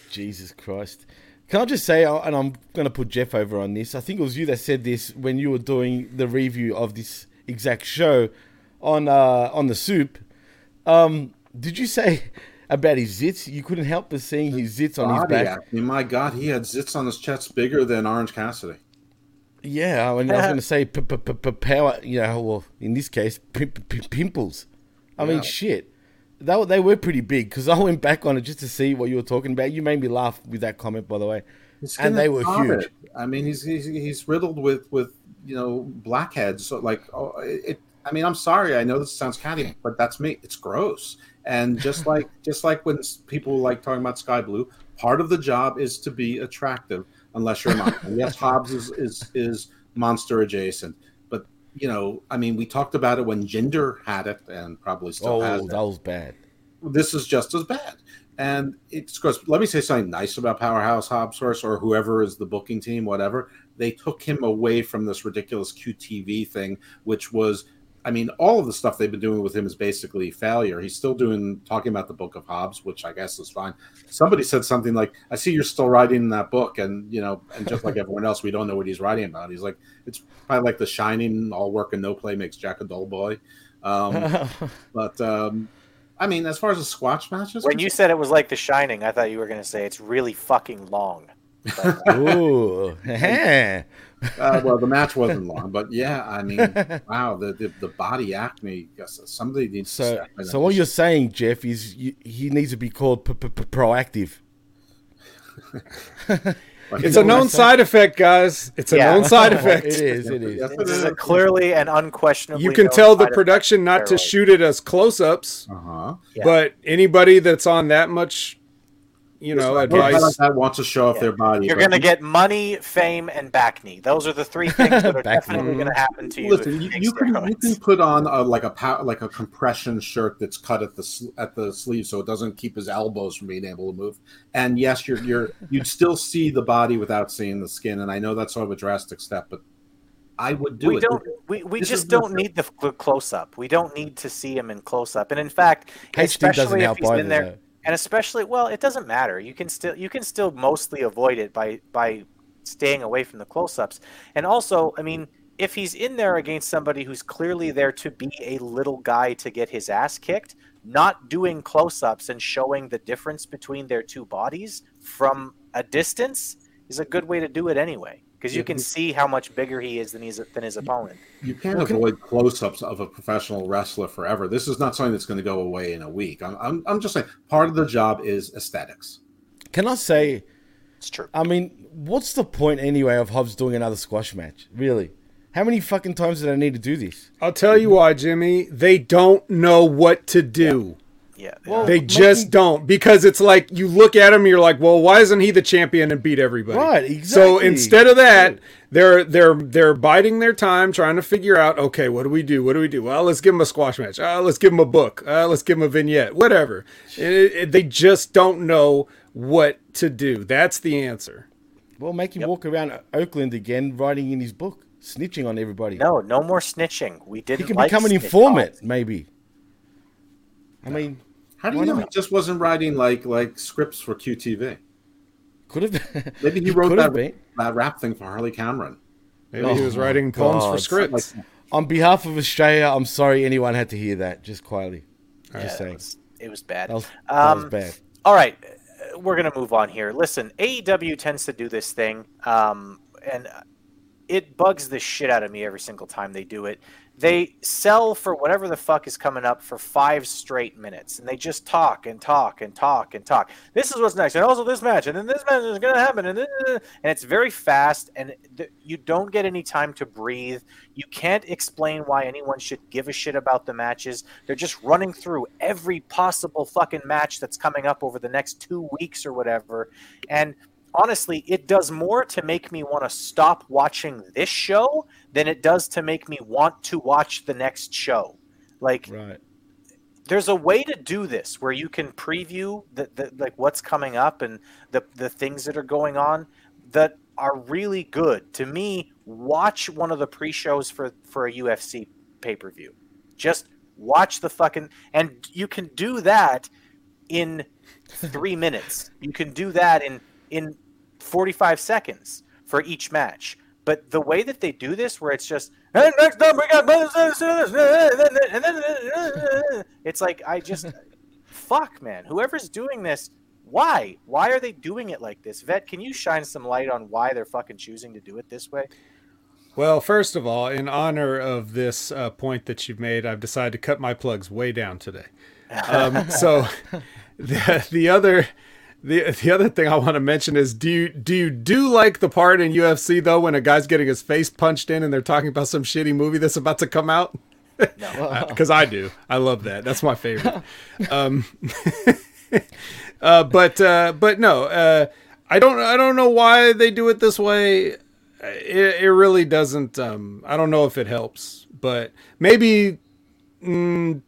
Jesus Christ. Can I just say, and I'm going to put Jeff over on this. I think it was you that said this when you were doing the review of this exact show on uh, on the soup. Um, did you say about his zits? You couldn't help but seeing his zits on his back. acne. My God, he had zits on his chest bigger than Orange Cassidy. Yeah, I mean, I was going to say p- p- p- p- power. You know, well, in this case, p- p- p- pimples. I mean, shit. They were, they were pretty big because I went back on it just to see what you were talking about. You made me laugh with that comment, by the way. And they were huge. I mean, he's, he's he's riddled with with you know blackheads. So like, oh, it. I mean, I'm sorry. I know this sounds catty, but that's me. It's gross. And just like just like when people like talking about skye blue, part of the job is to be attractive, unless you're. And yes, Hobbs is is is monster adjacent. You know, I mean, we talked about it when Jinder had it, and probably still oh, has Oh, it that was bad. this is just as bad. And it's gross. Let me say something nice about Powerhouse Hobbs first, or whoever is the booking team, whatever. They took him away from this ridiculous QTV thing, which was, I mean, all of the stuff they've been doing with him is basically failure. He's still doing talking about the Book of Hobbs, which I guess is fine. Somebody said something like, "I see you're still writing that book," and you know, and just like everyone else, we don't know what he's writing about. He's like, it's probably like The Shining, all work and no play makes Jack a dull boy. Um, but um, I mean, as far as the squash matches, When you said it was like The Shining, I thought you were going to say it's really fucking long. But, uh, Ooh, heh. Uh, well, the match wasn't long, but yeah, I mean, wow, the the, the body acne. Somebody needs. to so, step so what you're saying, Jeff, is you, he needs to be called p- p- p- proactive. It's a known side effect, guys. It's a Yeah. known side effect. it is. It is. Yes, it this is is. a clearly and unquestionably. You can tell the production of not to shoot it as close-ups, Uh-huh. Yeah. but anybody that's on that much, you know, Nobody like advice. that wants to show off Yeah. their body. You're but going to get money, fame, and back knee. Those are the three things that are definitely going to happen to you. Listen, you, you can you can put on a, like a like a compression shirt that's cut at the at the sleeve so it doesn't keep his elbows from being able to move. And yes, you're you're you'd still see the body without seeing the skin. And I know that's sort of a drastic step, but I would do we it. don't. We, we This just don't need the close up. We don't need to see him in close up. And in fact, HD doesn't especially if help he's either. been there, though. And especially well, it doesn't matter. You can still you can still mostly avoid it by by staying away from the close ups. And also, I mean, if he's in there against somebody who's clearly there to be a little guy to get his ass kicked, not doing close ups and showing the difference between their two bodies from a distance is a good way to do it anyway. Because you can see how much bigger he is than he's than his opponent. You can't avoid close-ups of a professional wrestler forever. This is not something that's going to go away in a week. I'm, I'm, I'm just saying part of the job is aesthetics. Can I say? It's true. I mean, what's the point anyway of Hobbs doing another squash match? Really? How many fucking times did I need to do this? I'll tell you why, Jimmy. They don't know what to do. Yeah. Well, They making- just don't because it's like you look at him, you're like, well, why isn't he the champion and beat everybody? Right, Exactly. So instead of that, they're they're they're biding their time, trying to figure out, okay, what do we do? What do we do? Well, let's give him a squash match. Uh, let's give him a book. Uh, let's give him a vignette. Whatever. It- it- they just don't know what to do. That's the answer. Well, make him walk around Oakland again, writing in his book, snitching on everybody. no, no more snitching. We didn't. he can like become an informant, calls. maybe. I mean, How do you know he just wasn't writing like like scripts for QTV? could have. Maybe he wrote could that, been. that rap thing for Harley Cameron. Maybe he was Oh, writing poems for God. scripts. On behalf of Australia, I'm sorry anyone had to hear that. Just quietly. Yeah, Just it saying. was, it was bad. That was, that was Um, bad. All right, we're gonna move on here. Listen, AEW tends to do this thing, um, and it bugs the shit out of me every single time they do it. They sell for whatever the fuck is coming up for five straight minutes, and they just talk and talk and talk and talk. This is what's next, and also this match, and then this match is gonna happen, and then, and it's very fast, and th- you don't get any time to breathe. You can't explain why anyone should give a shit about the matches. They're just running through every possible fucking match that's coming up over the next two weeks or whatever. And honestly, it does more to make me want to stop watching this show than it does to make me want to watch the next show. Like, Right. there's a way to do this where you can preview the, the like what's coming up and the the things that are going on that are really good. To me, watch one of the pre-shows for for a UFC pay-per-view. Just watch the fucking and you can do that in 3 minutes. You can do that in in 45 seconds for each match. But the way that they do this, where it's just, "Hey, next up we got, and then it's like I just, fuck, man. Whoever's doing this, why? Why are they doing it like this? Vet, can you shine some light on why they're fucking choosing to do it this way? Well, first of all, in honor of this uh, point that you've made, I've decided to cut my plugs way down today. Um, so, the, the other the the other thing I want to mention is do you do you do like the part in UFC though when a guy's getting his face punched in and they're talking about some shitty movie that's about to come out? Because I do. I love that. That's my favorite. um, uh, but uh, but no, uh, I don't I don't know why they do it this way. It, it really doesn't. Um, I don't know if it helps, but maybe mm,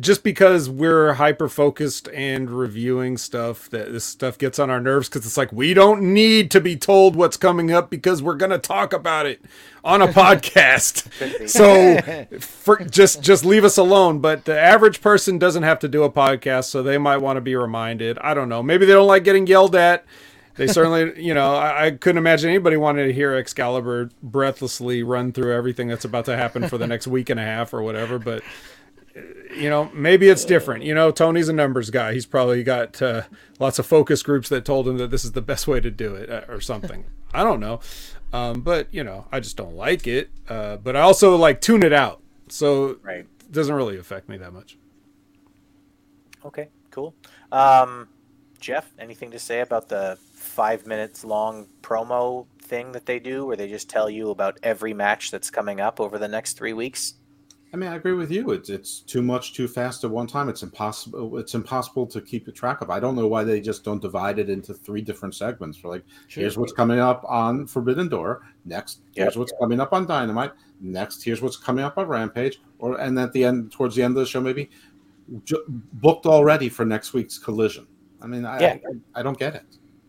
just because we're hyper focused and reviewing stuff, that this stuff gets on our nerves because it's like we don't need to be told what's coming up because we're gonna talk about it on a podcast. so for, just just leave us alone. But the average person doesn't have to do a podcast, so they might want to be reminded. I don't know. Maybe they don't like getting yelled at. They certainly, you know, I, I couldn't imagine anybody wanting to hear Excalibur breathlessly run through everything that's about to happen for the next week and a half or whatever. But you know, maybe it's different. You know, Tony's a numbers guy. He's probably got uh, lots of focus groups that told him that this is the best way to do it uh, or something. I don't know. Um, but, you know, I just don't like it. Uh, but I also like tune it out. So Right. it doesn't really affect me that much. Okay, cool. Um, Jeff, anything to say about the five minutes long promo thing that they do where they just tell you about every match that's coming up over the next three weeks? I mean, I agree with you. It's it's too much, too fast at one time. It's impossible. It's impossible to keep track of. I don't know why they just don't divide it into three different segments. For like, here's what's coming up on Forbidden Door. Next, here's Yep. what's coming up on Dynamite. Next, here's what's coming up on Rampage. Or and at the end, towards the end of the show, maybe ju- booked already for next week's Collision. I mean, I, Yeah. I, I don't get it.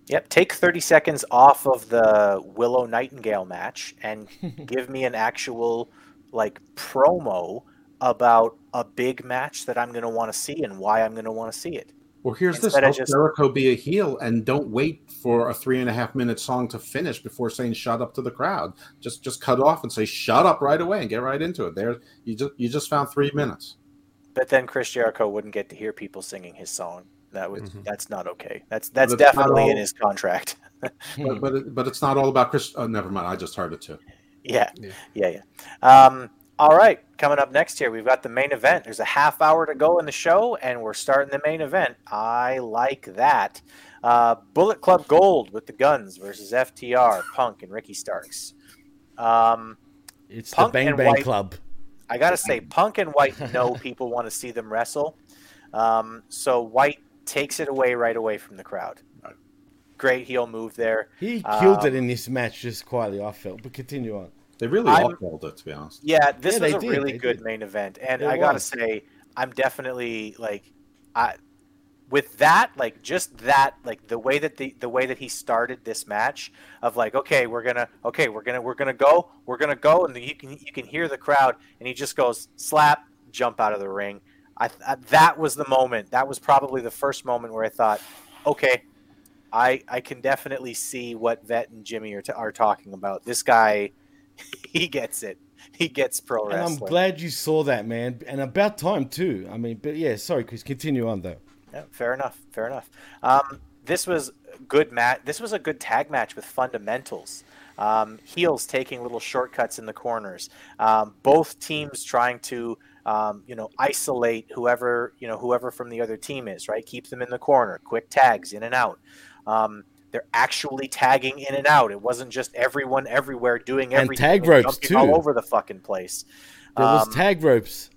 Yep, take 30 seconds off of the Willow Nightingale match and give me an actual like promo about a big match that I'm going to want to see and why I'm going to want to see it. Well, here's this: Instead of help just- Jericho be a heel, and don't wait for a three and a half minute song to finish before saying "shut up" to the crowd. Just just cut off and say "shut up" right away and get right into it. There, you just you just found three minutes. But then Chris Jericho wouldn't get to hear people singing his song. That was Mhm. that's not okay. That's that's That's not definitely in his contract. but but, it, but it's not all about Chris. Oh, never mind. I just heard it too. Yeah, Yeah. yeah, yeah. Um, all right, coming up next here, we've got the main event. There's a half hour to go in the show, and we're starting the main event. I like that. Uh, Bullet Club Gold with the Guns versus FTR, Punk, and Ricky Starks. Um, It's Punk the Bang Bang White- Club. I gotta say, Punk and White know people want to see them wrestle, um, so White takes it away right away from the crowd. Great heel move there. He killed it Um, in this match just quietly, I felt. But continue on. They really I'm- awfuled it, to be honest. Yeah, this Yeah, was a did, really they good did. main event, and It I gotta was. say, I'm definitely like, I with that, like just that, like the way that the the way that he started this match of like, okay, we're gonna, okay, we're gonna, we're gonna go, we're gonna go, and you can you can hear the crowd, and he just goes slap, jump out of the ring. I, I that was the moment. That was probably the first moment where I thought, okay, I I can definitely see what Vet and Jimmy are, t- are talking about. This guy, he gets it. He gets pro wrestling. And. I'm glad you saw that, man. And about time too. I mean, but yeah, sorry, Chris. Continue on though. Yeah, fair enough. Fair enough. Um, this was good match. This was a good tag match with fundamentals. Um, heels taking little shortcuts in the corners. Um, both teams trying to, um, you know, isolate whoever you know whoever from the other team is. Right, keep them in the corner. Quick tags in and out. Um, they're actually tagging in and out. It wasn't just everyone everywhere doing everything. And tag ropes, jumping too. all over the fucking place. There was Um, tag ropes.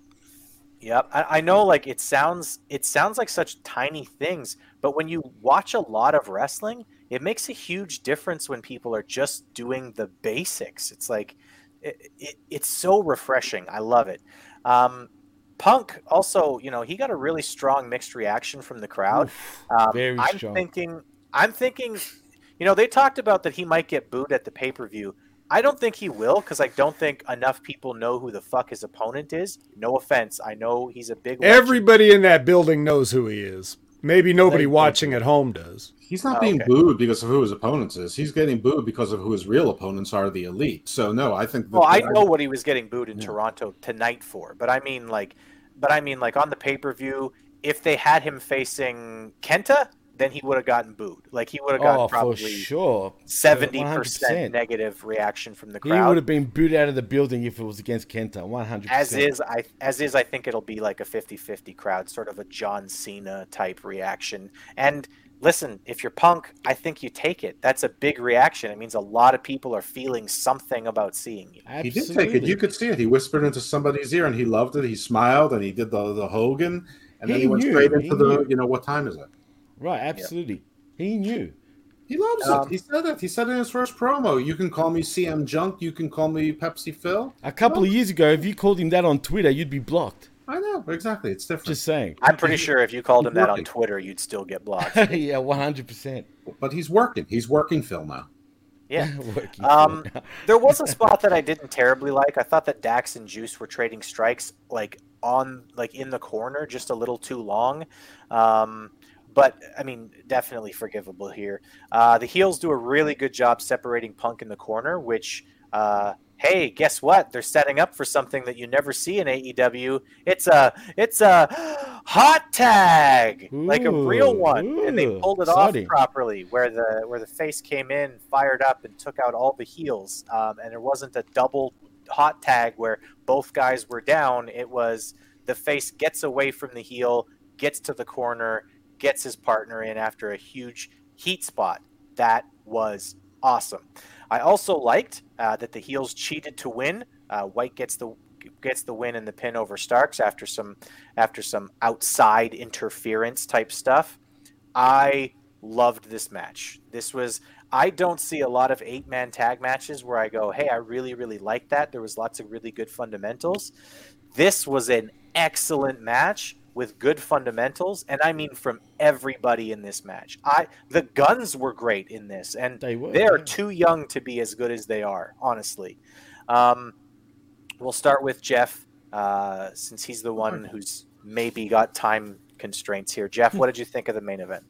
Yep, I, I know. Like it sounds, it sounds like such tiny things, but when you watch a lot of wrestling, it makes a huge difference when people are just doing the basics. It's like, it, it, it's so refreshing. I love it. Um, Punk also, you know, he got a really strong mixed reaction from the crowd. Um, very I'm strong. thinking, I'm thinking, you know, they talked about that he might get booed at the pay per view. I don't think he will because I don't think enough people know who the fuck his opponent is. No offense, I know he's a big. legend. Everybody in that building knows who he is. Maybe nobody They- watching at home does. He's not Oh, being okay. booed because of who his opponents is. He's getting booed because of who his real opponents are, the elite. So no, I think. Well, I know what he was getting booed in Yeah. Toronto tonight for, but I mean, like, but I mean, like on the pay per view, if they had him facing Kenta, then he would have gotten booed. Like he would have gotten Oh, probably sure. seventy 100%. negative reaction from the crowd. He would have been booed out of the building if it was against Kenta. One hundred As is, I as is, I think it'll be like a 50-50 crowd, sort of a John Cena type reaction. And listen, if you're Punk, I think you take it. That's a big reaction. It means a lot of people are feeling something about seeing you. He did take it. You could see it. He whispered into somebody's ear, and he loved it. He smiled, and he did the the Hogan, and then He he went knew, straight he into the. knew. You know what time is it? Right, absolutely. He knew. He loves Um, it. He said it. He said it in his first promo. You can call me CM Junk. You can call me Pepsi Phil. A couple of years ago, if you called him that on Twitter, you'd be blocked. I know exactly. It's different. Just saying. I'm pretty sure if you called him that on. Twitter, you'd still get blocked. yeah, one hundred percent. but he's working. He's working Phil now. Yeah. Um, there was a spot that I didn't terribly like. I thought that Dax and Juice were trading strikes like on like in the corner just a little too long. Um, but I mean, definitely forgivable here. Uh, the heels do a really good job separating Punk in the corner, which uh, hey, guess what? They're setting up for something that you never see in AEW. It's a it's a hot tag, like a real Ooh, one, and they pulled it exciting. off properly, where the where the face came in, fired up, and took out all the heels. Um, and there wasn't a double hot tag where both guys were down. It was the face gets away from the heel, gets to the corner, gets his partner in after a huge heat spot. That was awesome. I also liked uh, that the heels cheated to win. Uh, White gets the gets the win and the pin over Starks after some after some outside interference type stuff. I loved this match. This was I don't see a lot of eight man tag matches where I go, "Hey, I really really like that." There was lots of really good fundamentals. This was an excellent match with good fundamentals, and I mean from everybody in this match. I the guns were great in this, and They were, they are yeah. too young to be as good as they are. Honestly, um, we'll start with Jeff uh, since he's the one who's maybe got time constraints here. Jeff, what did you think of the main event?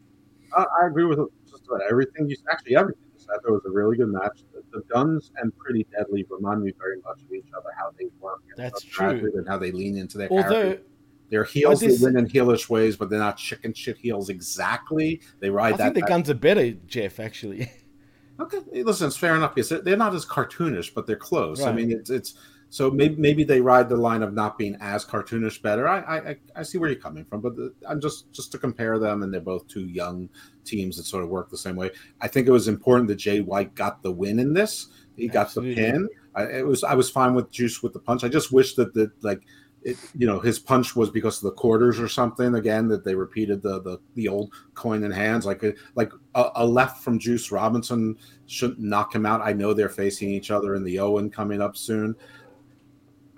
I, I agree with just about everything you actually everything you said. There was a really good match. The, the guns and Pretty Deadly remind me very much of each other. How they work. That's true. and how they lean into their Although character. They're heels that win in heelish ways, but they're not chicken shit heels exactly. They ride that. I think the guns are better, Jeff. Actually, Okay, listen, it's fair enough because they're, not as cartoonish, but they're close. I mean, it's it's so maybe maybe they ride the line of not being as cartoonish better. I I, I- I see where you're coming from, but the, I'm just just to compare them, and they're both two young teams that sort of work the same way. I think it was important that Jay White got the win in this. He got the pin. I, it was I was fine with Juice with the punch. I just wish that the like. It, you know his punch was because of the quarters or something again that they repeated the the, the old coin in hands like a, like a, a left from Juice Robinson shouldn't knock him out. I know they're facing each other in the Owen coming up soon.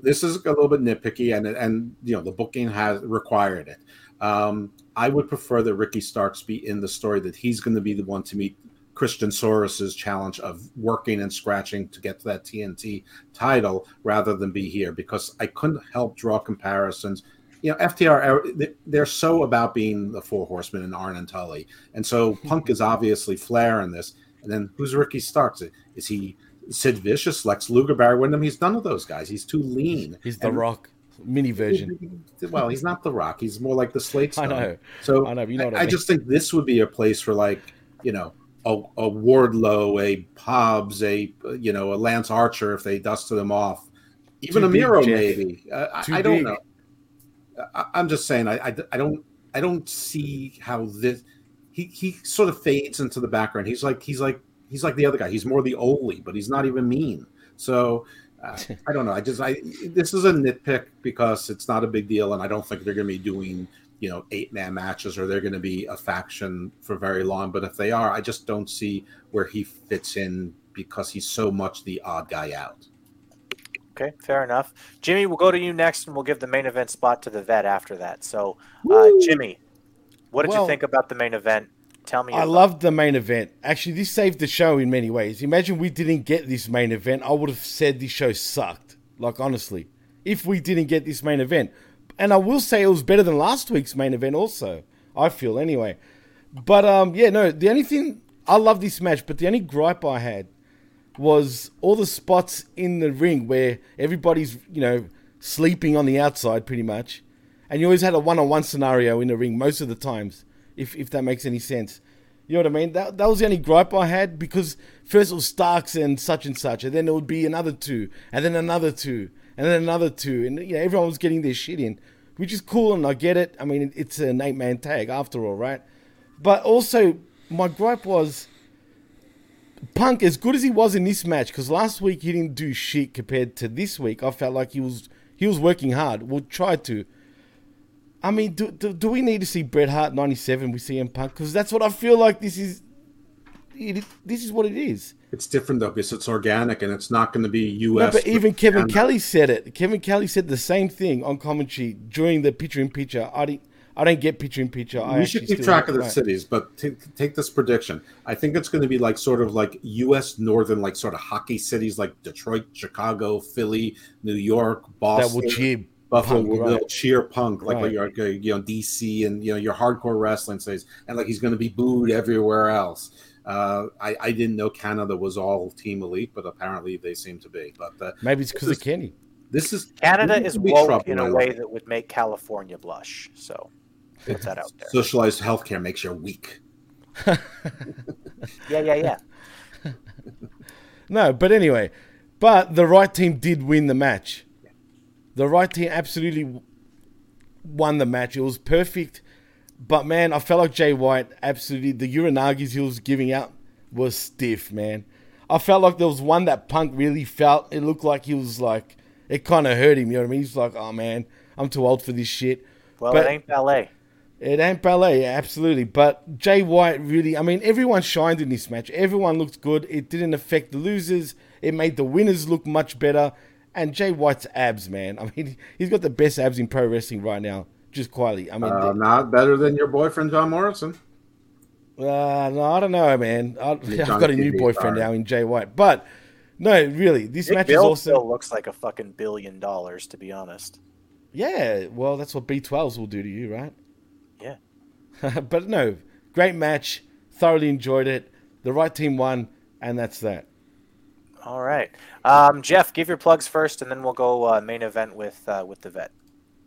This is a little bit nitpicky, and and you know the booking has required it. Um, I would prefer that Ricky Starks be in the story that he's going to be the one to meet Christian Soros's challenge of working and scratching to get to that TNT title rather than be here because I couldn't help draw comparisons. You know, FTR uh, they- they're so about being the four horsemen and Arn and Tully, and so Punk is obviously Flair in this. And then who's Ricky Starks? Is he Sid Vicious, Lex Luger, Barry Windham? He's none of those guys. He's too lean. He's the And- Rock mini version. Well, he's not the Rock. He's more like the Slate Stone. I know. So I know, you know what I I, mean. just think this would be a place for like you know a, a Wardlow, a Hobbs, a you know a Lance Archer if they dusted him off, even Too a Miro Jeff. maybe. Uh, I, I don't big. know. I, I'm just saying. I, I I don't I don't see how this. He he sort of fades into the background. He's like he's like he's like the other guy. He's more the Ole, but he's not even mean. So. Uh, I don't know. I just I this is a nitpick because it's not a big deal, and I don't think they're going to be doing you know eight man matches or they're going to be a faction for very long. But if they are, I just don't see where he fits in because he's so much the odd guy out. Okay, fair enough. Jimmy, we'll go to you next, and we'll give the main event spot to the vet after that. So, uh, Jimmy, what did Well- you think about the main event? Tell me. I about- loved the main event. Actually, this saved the show in many ways. Imagine we didn't get this main event, I would have said this show sucked. Like honestly, if we didn't get this main event, and I will say it was better than last week's main event. Also, I feel anyway. But um, yeah, no. The only thing I love this match, but the only gripe I had was all the spots in the ring where everybody's you know sleeping on the outside pretty much, and you always had a one-on-one scenario in the ring most of the times. If if that makes any sense, you know what I mean. That that was the only gripe I had because first it was Starks and such and such, and then it would be another two, and then another two, and then another two, and you know everyone was getting their shit in, which is cool, and I get it. I mean, it's an eight-man tag after all, right? But also, my gripe was Punk, as good as he was in this match, because last week he didn't do shit compared to this week. I felt like he was he was working hard. Well, try to. I mean, do, do, do we need to see Bret Hart '97 with CM Punk? Because that's what I feel like. This is it, this is what it is. It's different though because it's organic and it's not going to be U.S. No, but even Kevin and- Kelly said it. Kevin Kelly said the same thing on commentary during the picture in picture. I didn't. I don't get picture in picture. I we should keep track of the right. cities, but t- take this prediction. I think it's going to be like sort of like U.S. northern, like sort of hockey cities like Detroit, Chicago, Philly, New York, that Boston, will cheer Buffalo Punk, will right. cheer Punk, like Right. your you know DC and you know your hardcore wrestling cities, and like he's going to be booed everywhere else. Uh, I, I didn't know Canada was all Team Elite, but apparently they seem to be. But uh, Maybe it's because of Kenny. this is Canada is could be woke in a way it. that would make California blush. So, put that out there. socialized healthcare makes you weak. Yeah, yeah, yeah. No, but anyway, but the right team did win the match. The right team absolutely won the match. It was perfect. But man, I felt like Jay White absolutely the Uranages he was giving out was stiff, man. I felt like there was one that Punk really felt. It looked like he was like it kind of hurt him. You know what I mean? He's like, oh man, I'm too old for this shit. Well, But- it ain't ballet. It ain't ballet, absolutely. But Jay White really, I mean, everyone shined in this match. Everyone looked good. It didn't affect the losers. It made the winners look much better. And Jay White's abs, man. I mean, he's got the best abs in pro wrestling right now, just quietly. I mean, Uh, not better than your boyfriend John Morrison. uh, no, I don't know, man. I, I've got a new boyfriend sorry. now in Jay White. But no, really, this Big match Bill is awesome. still looks like a fucking billion dollars, to be honest. Yeah, well, that's what B12s will do to you, right? Yeah. but no, great match. Thoroughly enjoyed it. The right team won, and that's that. All right, um, Jeff, give your plugs first, and then we'll go uh, main event with uh, with the vet.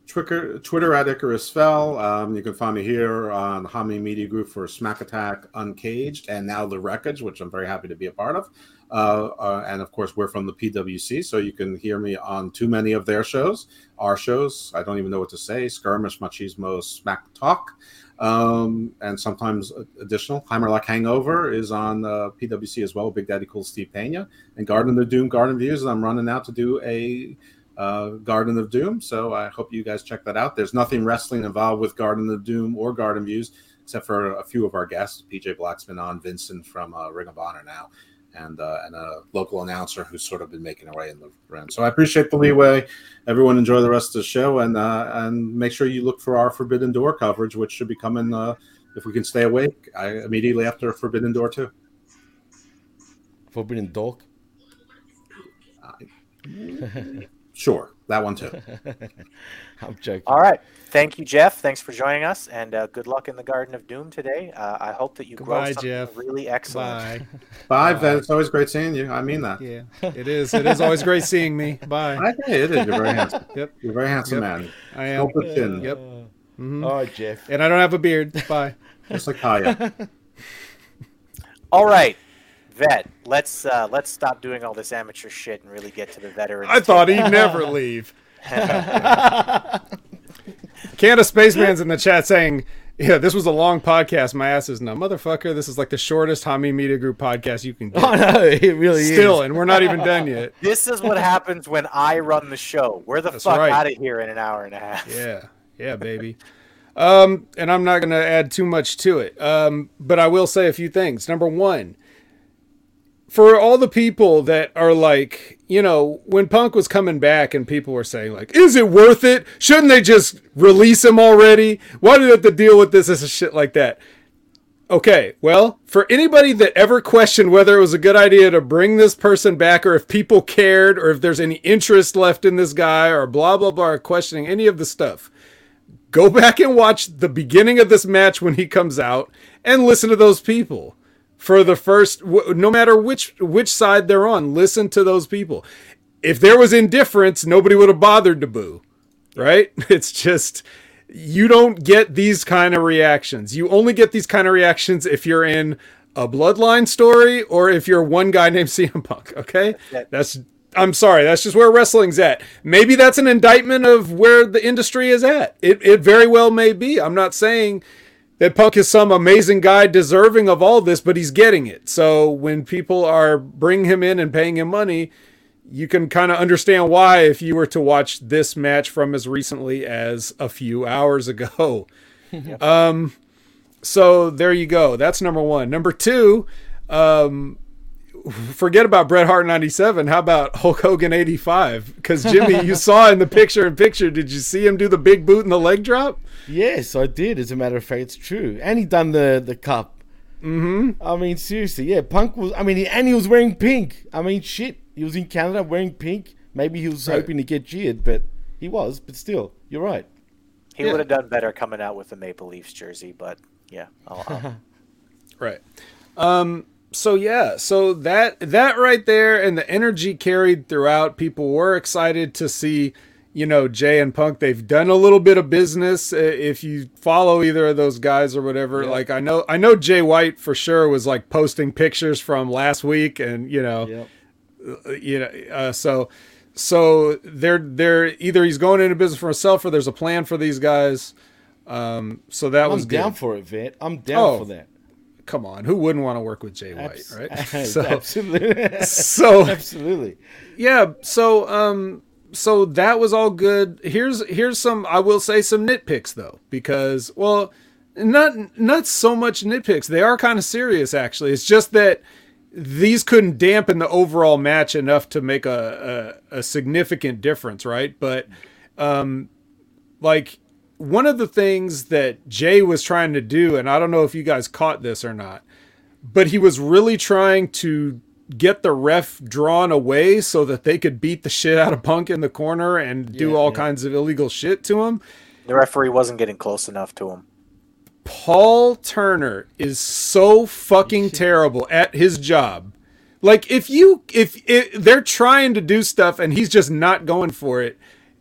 Twitter, Twitter at Icarus Fell. Um, you can find me here on Hamin Media Group for Smack Attack Uncaged and now The Wreckage, which I'm very happy to be a part of. Uh, uh, and of course, we're from the PWC, so you can hear me on too many of their shows, our shows. I don't even know what to say Skirmish, Machismo, Smack Talk. Um, and sometimes additional. Heimerlach Hangover is on uh, PWC as well. Big Daddy Cool Steve Pena and Garden of Doom Garden Views. And I'm running out to do a uh, Garden of Doom. So I hope you guys check that out. There's nothing wrestling involved with Garden of Doom or Garden Views, except for a few of our guests. PJ Black's been on, Vincent from uh, Ring of Honor now, and uh, and a local announcer who's sort of been making her way in the room. So I appreciate the leeway. Everyone enjoy the rest of the show, and uh, and make sure you look for our Forbidden Door coverage, which should be coming uh, if we can stay awake. I, immediately after Forbidden Door too. Forbidden Dog. Sure, that one too. I'm joking. All right. Thank you, Jeff. Thanks for joining us, and uh, good luck in the Garden of Doom today. Uh, I hope that you grow Goodbye, something Jeff. really excellent. Bye. Bye, Ven. It's always great seeing you. I mean that. Yeah, it is. It is always great seeing me. Bye. I think it is. You're very handsome. Yep, You're a very handsome Yep. man. I am. Sculpted chin, Yep. All right, Jeff. And I don't have a beard. Bye. just like Kaya. All right, vet. Let's uh, let's stop doing all this amateur shit and really get to the veterans. I thought he'd never leave. Canada Spaceman's in the chat saying, "Yeah, this was a long podcast. My ass is numb, motherfucker. This is like the shortest Hamin Media Group podcast you can get. Oh no, it really Still, is. and we're not even done yet. This is what happens when I run the show. We're the That's fuck right. out of here in an hour and a half. Yeah, yeah, baby. Um, and I'm not gonna add too much to it. Um, but I will say a few things. Number one, for all the people that are like, you know, when Punk was coming back and people were saying like, "Is it worth it? Shouldn't they just release him already? Why do they have to deal with this as a shit like that?" Okay, well, for anybody that ever questioned whether it was a good idea to bring this person back or if people cared or if there's any interest left in this guy or blah blah blah, questioning any of the stuff, go back and watch the beginning of this match when he comes out and listen to those people for the first no matter which which side they're on listen to those people if there was indifference nobody would have bothered to boo right it's just you don't get these kind of reactions you only get these kind of reactions if you're in a bloodline story or if you're one guy named CM Punk okay that's I'm sorry, that's just where wrestling's at. Maybe that's an indictment of where the industry is at. It it very well may be. I'm not saying that Punk is some amazing guy deserving of all this, but he's getting it. So when people are bringing him in and paying him money, you can kind of understand why if you were to watch this match from as recently as a few hours ago. um, so there you go. That's number one. Number two, um, forget about Bret Hart 97. How about Hulk Hogan 85? Because Jimmy, you saw in the picture in picture, did you see him do the big boot and the leg drop? Yes, I did. As a matter of fact, it's true. And he done the the cup. Mm-hmm. I mean, seriously, yeah. Punk was. I mean, he, and he was wearing pink. I mean, shit. He was in Canada wearing pink. Maybe he was Right. hoping to get cheered, but he was. But still, you're right. He Yeah. would have done better coming out with the Maple Leafs jersey, but yeah. I'll, I'll, Right. Um so yeah, so that that right there and the energy carried throughout, people were excited to see, you know, Jay and Punk. They've done a little bit of business. Uh, If you follow either of those guys or whatever, Yeah. like I know I know Jay White for sure was like posting pictures from last week and you know, Yep. you know uh, so so they're they're either he's going into business for himself or there's a plan for these guys. Um so that I'm was down good. for it, Vet. I'm down Oh, for that. Come on, who wouldn't want to work with Jay White, Abs- right? so absolutely. so absolutely. yeah so um so that was all good here's here's some i will say some nitpicks though because well not not so much nitpicks they are kind of serious actually it's just that these couldn't dampen the overall match enough to make a a, a significant difference right but um like one of the things that jay was trying to do and i don't know if you guys caught this or not but he was really trying to get the ref drawn away so that they could beat the shit out of Punk in the corner and do Yeah, all yeah. kinds of illegal shit to him. the referee wasn't getting close enough to him. Paul Turner is so fucking terrible at his job. Like if you if, if they're trying to do stuff and he's just not going for it,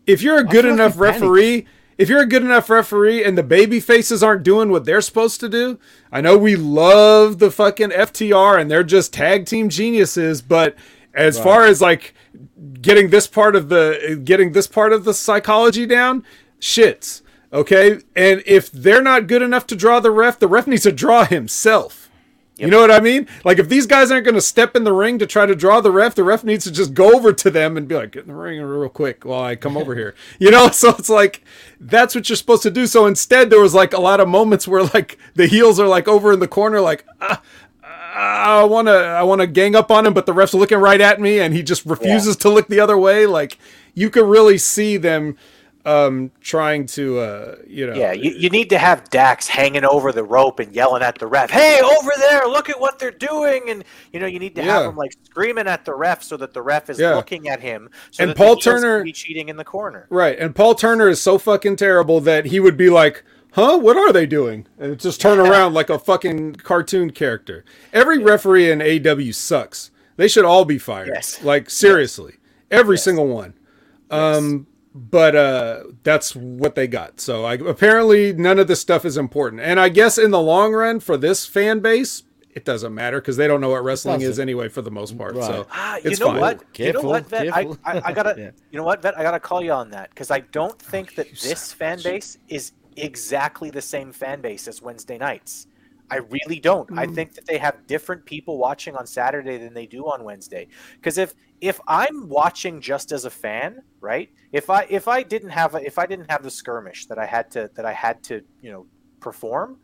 if you're a good feel like enough he panics. referee, if you're a good enough referee and the baby faces aren't doing what they're supposed to do, I know we love the fucking FTR and they're just tag team geniuses, but as far as like getting this part of the getting this part of the psychology down, shits. Okay? And if they're not good enough to draw the ref, the ref needs to draw himself. You know what I mean? Like if these guys aren't going to step in the ring to try to draw the ref, the ref needs to just go over to them and be like, "Get in the ring real quick while I come over here." You know? So it's like that's what you're supposed to do. So instead, there was like a lot of moments where like the heels are like over in the corner, like. Ah, I want to I want to gang up on him, but the ref's looking right at me, and he just refuses to look the other way. Like you could really see them um trying to uh you know Yeah, you, you need to have Dax hanging over the rope and yelling at the ref, "Hey, over there! Look at what they're doing!" And you know, you need to have Yeah. him like screaming at the ref so that the ref is Yeah. looking at him. So And that Paul Turner- be cheating in the corner. Right. And Paul Turner is so fucking terrible that he would be like, huh? What are they doing? And just turn around like a fucking cartoon character. Every referee in AEW sucks. They should all be fired. Yes. Like, seriously. Every single one. Um, but uh, that's what they got. So I, apparently, none of this stuff is important. And I guess in the long run, for this fan base, it doesn't matter because they don't know what wrestling is anyway for the most part. So Ah, you it's know fine. what? you know what, Vet? I. I, I gotta. Yeah. You know what, Vet? I gotta call you on that because I don't Oh, think that this fan base is exactly the same fan base as Wednesday nights. I really don't. I Mm. think that they have different people watching on Saturday than they do on Wednesday. Because if if I'm watching just as a fan, right? If I if I didn't have a, if I didn't have the skirmish that I had to that I had to you know perform,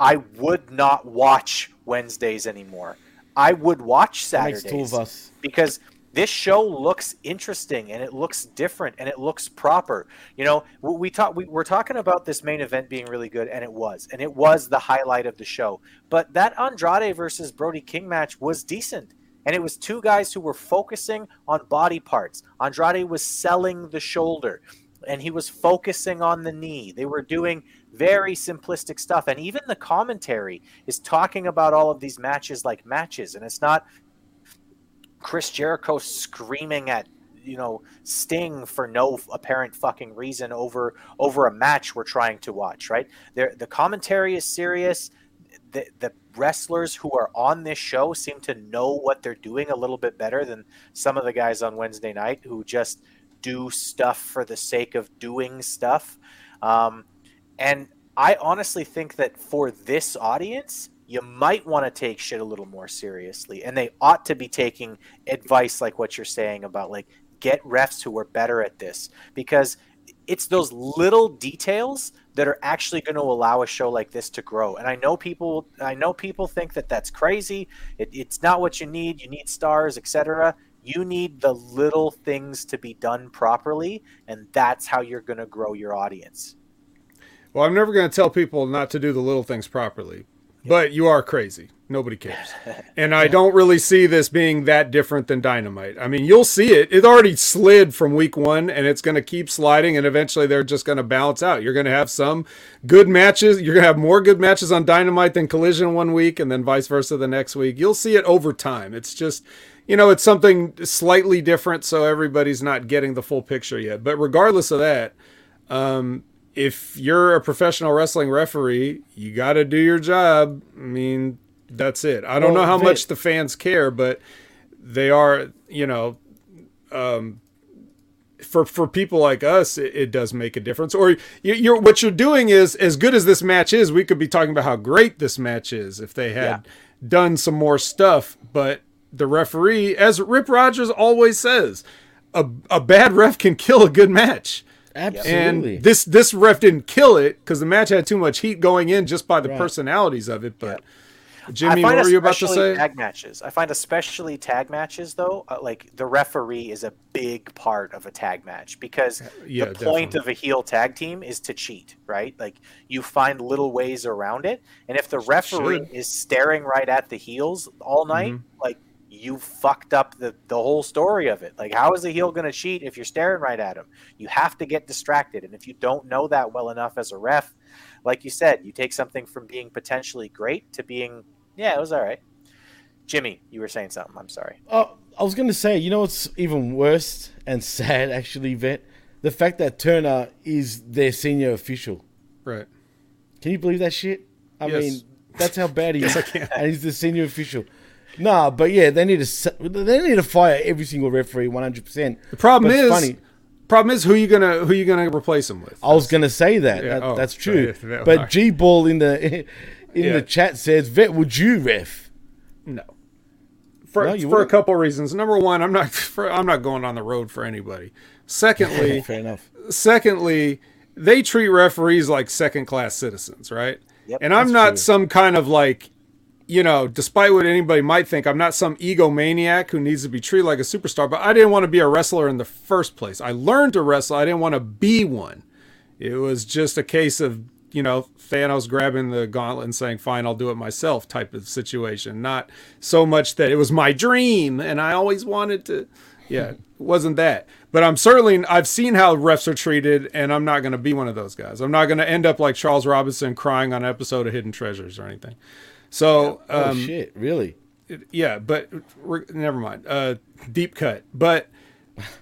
I would not watch Wednesdays anymore. I would watch Saturdays two of us. because this show looks interesting and it looks different and it looks proper. You know, we, talk we, we're talking about this main event being really good, and it was, and it was the highlight of the show. But that Andrade versus Brody King match was decent. And it was two guys who were focusing on body parts. Andrade was selling the shoulder and he was focusing on the knee. They were doing very simplistic stuff. And even the commentary is talking about all of these matches like matches. And it's not Chris Jericho screaming at you know Sting for no apparent fucking reason over over a match we're trying to watch, right? There the commentary is serious. The the wrestlers who are on this show seem to know what they're doing a little bit better than some of the guys on Wednesday night who just do stuff for the sake of doing stuff. Um, and I honestly think that for this audience, you might want to take shit a little more seriously. And they ought to be taking advice like what you're saying about like get refs who are better at this because it's those little details that are actually going to allow a show like this to grow. And I know people, I know people think that that's crazy. It, it's not what you need. You need stars, etc. You need the little things to be done properly, and that's how you're going to grow your audience. Well, I'm never going to tell people not to do the little things properly, but you are crazy. Nobody cares. And I don't really see this being that different than Dynamite. I mean, you'll see it. It already slid from week one and it's going to keep sliding and eventually they're just going to balance out. You're going to have some good matches. You're going to have more good matches on Dynamite than Collision one week and then vice versa the next week. You'll see it over time. It's just, you know, it's something slightly different. So everybody's not getting the full picture yet. But regardless of that, um, if you're a professional wrestling referee, you got to do your job. I mean, that's it. I don't Well, know how Vic- much the fans care, but they are, you know, um, for for people like us, it, it does make a difference. Or you, you're what you're doing is as good as this match is. We could be talking about how great this match is if they had done some more stuff. But the referee, as Rip Rogers always says, a a bad ref can kill a good match. Absolutely. And this this ref didn't kill it because the match had too much heat going in just by the Right. personalities of it. But Jimmy, what were you about to say? Tag matches. I find especially tag matches though, uh, like the referee is a big part of a tag match because yeah, the point definitely. of a heel tag team is to cheat, right? Like you find little ways around it, and if the referee Should. is staring right at the heels all night, Mm-hmm. like you fucked up the, the whole story of it. Like, how is the heel going to cheat if you're staring right at him? You have to get distracted. And if you don't know that well enough as a ref, like you said, you take something from being potentially great to being, yeah, it was all right. Jimmy, you were saying something. I'm sorry. Oh, I was gonna say, you know what's even worse and sad, actually, Vet? the fact that Turner is their senior official. Right. Can you believe that shit? I Yes. mean, that's how bad he is, and he's the senior official. Nah, but yeah, they need to they need to fire every single referee one hundred percent. The problem But is, funny. problem is who you gonna who you gonna replace him with? I was gonna say that. Yeah, That- oh, that's true. sorry, yeah, but. G Ball in the in Yeah. the chat says, "Vet, would you ref?" No. For, No, for a couple reasons. Number one, I'm not for, I'm not going on the road for anybody. Secondly, Fair enough. secondly, they treat referees like second class citizens, right? Yep, and I'm not true. some kind of like, you know, despite what anybody might think, I'm not some egomaniac who needs to be treated like a superstar, but I didn't want to be a wrestler in the first place. I learned to wrestle, I didn't want to be one. It was just a case of, you know, Thanos grabbing the gauntlet and saying, fine, I'll do it myself type of situation. Not so much that it was my dream and I always wanted to. Yeah, it wasn't that. But I'm certainly, I've seen how refs are treated and I'm not going to be one of those guys. I'm not going to end up like Charles Robinson crying on an episode of Hidden Treasures or anything. So, Oh um, shit! Really? yeah, but re- never mind. Uh, deep cut. But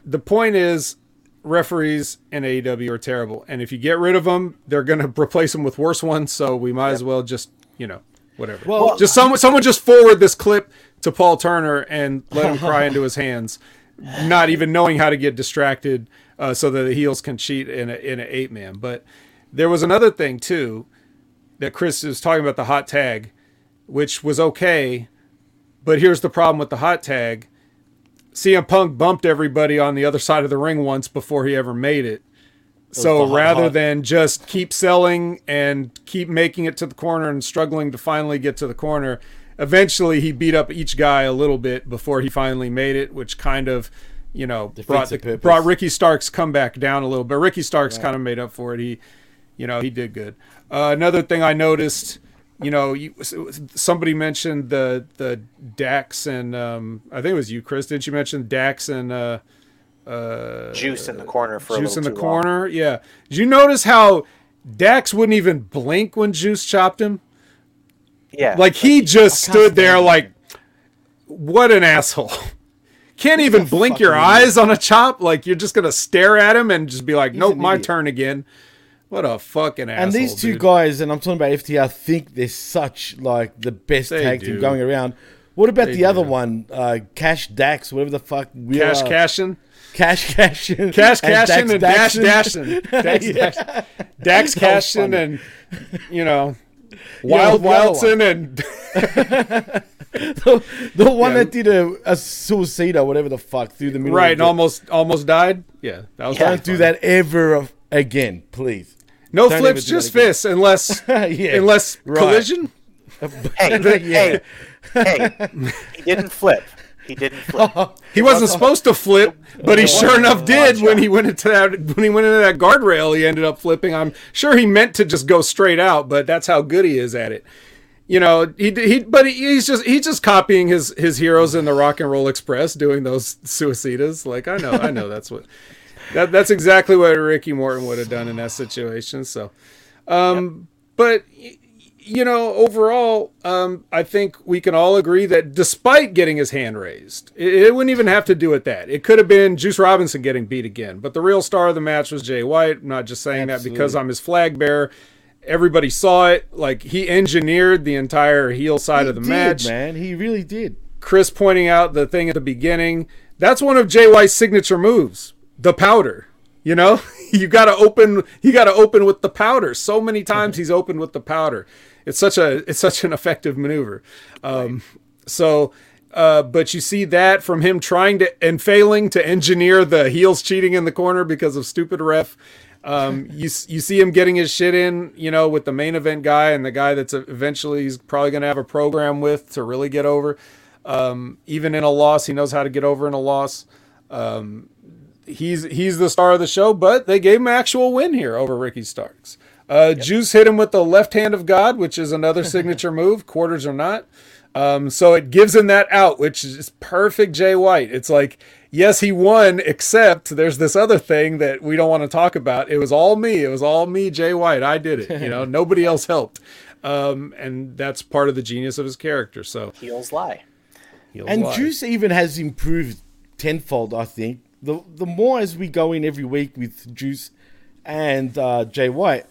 the point is, referees in AEW are terrible, and if you get rid of them, they're going to replace them with worse ones. So we might as well just, you know, whatever. Well- just someone, someone just forward this clip to Paul Turner and let him cry into his hands, not even knowing how to get distracted, uh, so that the heels can cheat in a in an eight man. But there was another thing too that Chris was talking about the hot tag, which was okay. But here's the problem with the hot tag. CM Punk bumped everybody on the other side of the ring once before he ever made it. So rather hot- than just keep selling and keep making it to the corner and struggling to finally get to the corner, eventually he beat up each guy a little bit before he finally made it, which kind of, you know, brought the brought Ricky Starks comeback down a little bit. Ricky Starks kind of made up for it. He, you know, he did good. Uh, another thing I noticed, you know, you, somebody mentioned the the Dax and um, I think it was you, Chris. Didn't you mention Dax and uh, Juice in the corner for a Juice in the too long. corner? Yeah. Did you notice how Dax wouldn't even blink when Juice chopped him? Yeah, Like he just stood there like, what an asshole. Can't even blink your eyes on a chop. Like you're just gonna stare at him and just be like, nope, my turn again. What a fucking asshole. And these two dude. guys, and I'm talking about FTR, think they're such like the best They tag do. team going around. What about They the other one, uh, Cash Dax, whatever the fuck? we Cash are- Cashin. Cash Cashin, Cash Cashin and Dash. Dashin. Dax, Yeah. Dax Cashin and, you know, Wild other Wildson and the, the one Yeah. that did a, a suicide or whatever the fuck through the middle. right, and the- almost almost died. Yeah, that was. Yeah, don't do that ever again, please. No Don't flips, just that again. fists, unless yeah, unless right. collision. hey, hey, hey, he didn't flip. He didn't flip. He wasn't supposed to flip, but he sure enough did when he went into that when he went into that guardrail. He ended up flipping. I'm sure he meant to just go straight out, but that's how good he is at it. You know, he he but he, he's just he's just copying his his heroes in the Rock and Roll Express doing those suicidas. Like I know, I know that's what that that's exactly what Ricky Morton would have done in that situation. So, um, but you know, overall, um, I think we can all agree that despite getting his hand raised, it, it wouldn't even have to do with that. It could have been Juice Robinson getting beat again, but the real star of the match was Jay White. I'm not just saying that because I'm his flag bearer. Everybody saw it. Like he engineered the entire heel side of the Did, match. man. He really did. Chris pointing out the thing at the beginning. That's one of Jay White's signature moves, the powder. You know, you got to open. You got to open with the powder. So many times he's opened with the powder. It's such a. It's such an effective maneuver. Um, So, uh, but you see that from him trying to and failing to engineer the heels cheating in the corner because of stupid ref. Um, you you see him getting his shit in, you know, with the main event guy and the guy that's eventually he's probably going to have a program with to really get over. Um, even in a loss, he knows how to get over in a loss. Um, he's he's the star of the show, but they gave him an actual win here over Ricky Starks. Uh, Juice hit him with the left hand of God, which is another signature move, quarters or not. Um, so it gives him that out, which is perfect Jay White. It's like, yes, he won, except there's this other thing that we don't want to talk about. It was all me. It was all me, Jay White. I did it. You know, nobody else helped. Um, and that's part of the genius of his character. So Heels lie. he'll And lie. Juice even has improved tenfold, I think, the the more as we go in every week with Juice and uh, Jay White,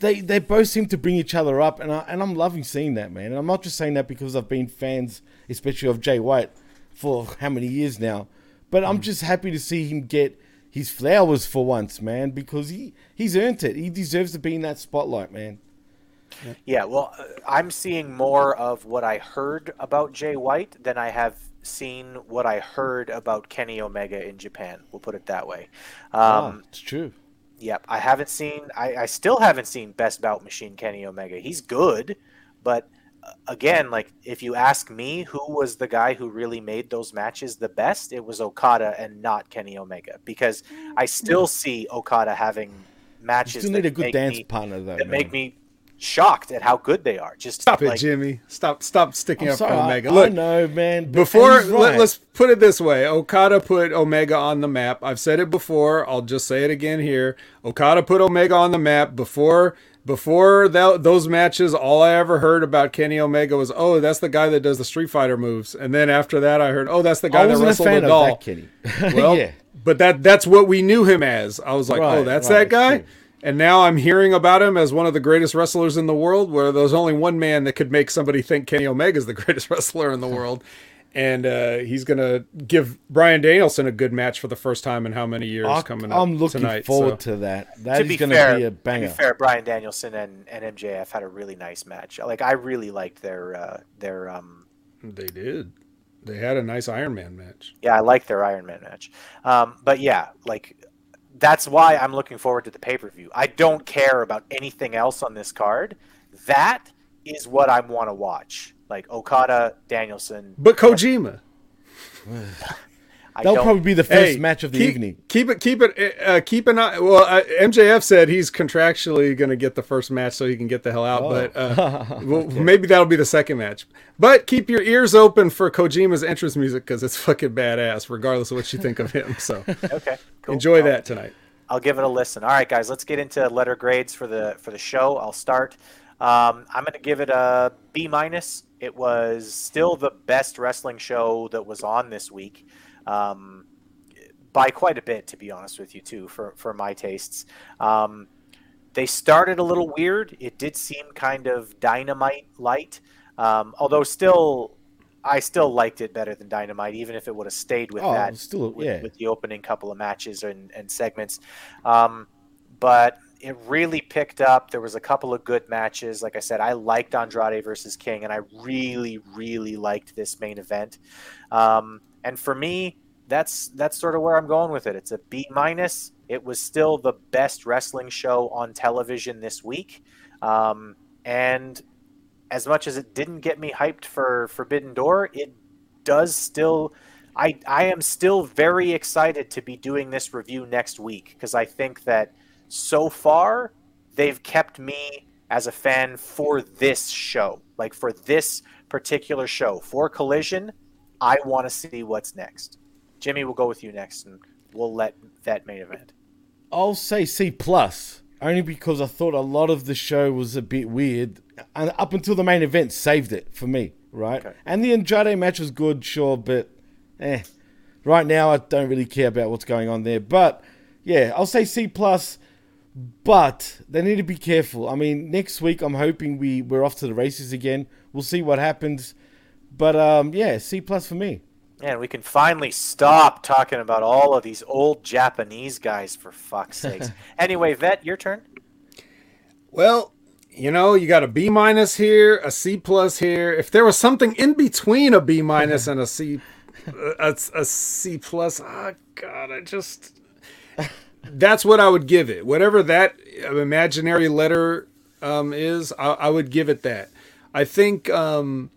they they both seem to bring each other up, and I, and I'm loving seeing that, man. And I'm not just saying that because I've been fans, especially of Jay White, for how many years now, but I'm just happy to see him get his flowers for once, man, because he he's earned it. He deserves to be in that spotlight, man. Yeah, well, uh, I'm seeing more of what I heard about Jay White than I have seen what I heard about Kenny Omega in Japan. We'll put it that way. Um, ah, it's true. Yep, I haven't seen. I, I still haven't seen Best Bout Machine Kenny Omega. He's good, but uh, again, like if you ask me, who was the guy who really made those matches the best? It was Okada and not Kenny Omega because I still see Okada having matches. You still need that a good make dance me, partner, though. that man. make me shocked at how good they are. Just Stop it, Jimmy. Stop stop sticking I'm up for Omega. I, Look, I know, man. before and right. let, us put it this way okada put omega on the map i've said it before i'll just say it again here okada put omega on the map before before that, those matches all i ever heard about kenny omega was oh that's the guy that does the street fighter moves and then after that i heard oh that's the guy I that wasn't a wrestled fan the of doll that, Kenny. well yeah. but that that's what we knew him as i was like oh that's right, that guy true. And now I'm hearing about him as one of the greatest wrestlers in the world, where there's only one man that could make somebody think Kenny Omega is the greatest wrestler in the world. And uh, he's going to give Bryan Danielson a good match for the first time in how many years I, coming up I'm looking tonight. forward so. to that. That to is going to be a banger. to be fair, Bryan Danielson and, and MJF had a really nice match. Like I really liked their uh, their um, They did. They had a nice Iron Man match. yeah, I liked their Iron Man match. Um, but yeah, like that's why I'm looking forward to the pay per view. I don't care about anything else on this card. That is what I want to watch. Like Okada, Danielson. But Kojima. I That'll probably be the first Hey, match of the keep, evening. Keep it, keep it, uh, keep an eye. Well, uh, MJF said he's contractually going to get the first match so he can get the hell out. Oh. But uh, well, maybe that'll be the second match. But keep your ears open for Kojima's entrance music because it's fucking badass, regardless of what you think of him. So okay. Cool. enjoy I'll- that tonight. I'll give it a listen. All right, guys, let's get into letter grades for the for the show. I'll start. Um, I'm going to give it a B minus. It was still the best wrestling show that was on this week, um, by quite a bit, to be honest with you, too, for for my tastes. Um, they started a little weird. It did seem kind of dynamite light, um, although still. I still liked it better than Dynamite, even if it would have stayed with Oh, that still, with, yeah. with the opening couple of matches and, and segments. Um, but it really picked up. There was a couple of good matches. Like I said, I liked Andrade versus King, and I really, really liked this main event. Um, and for me, that's that's sort of where I'm going with it. It's a B minus. It was still the best wrestling show on television this week, um, and as much as it didn't get me hyped for Forbidden Door, it does still. I I am still very excited to be doing this review next week because I think that so far they've kept me as a fan for this show, like for this particular show for Collision. I want to see what's next. Jimmy, we'll go with you next, and we'll let that main event. I'll say C plus, only because I thought a lot of the show was a bit weird, and up until the main event saved it for me, right? Okay. And the Andrade match was good, sure, but eh. Right now, I don't really care about what's going on there. But yeah, I'll say C plus. But they need to be careful. I mean, next week I'm hoping we we're off to the races again. We'll see what happens. But um, yeah, C plus for me. Man, we can finally stop talking about all of these old Japanese guys for fuck's sakes. anyway, Vet, your turn. Well, you know, you got a B minus here, a C plus here. If there was something in between a B minus and a C, a, a C plus, oh god, I just that's what I would give it. Whatever that imaginary letter um, is, I, I would give it that. I think um,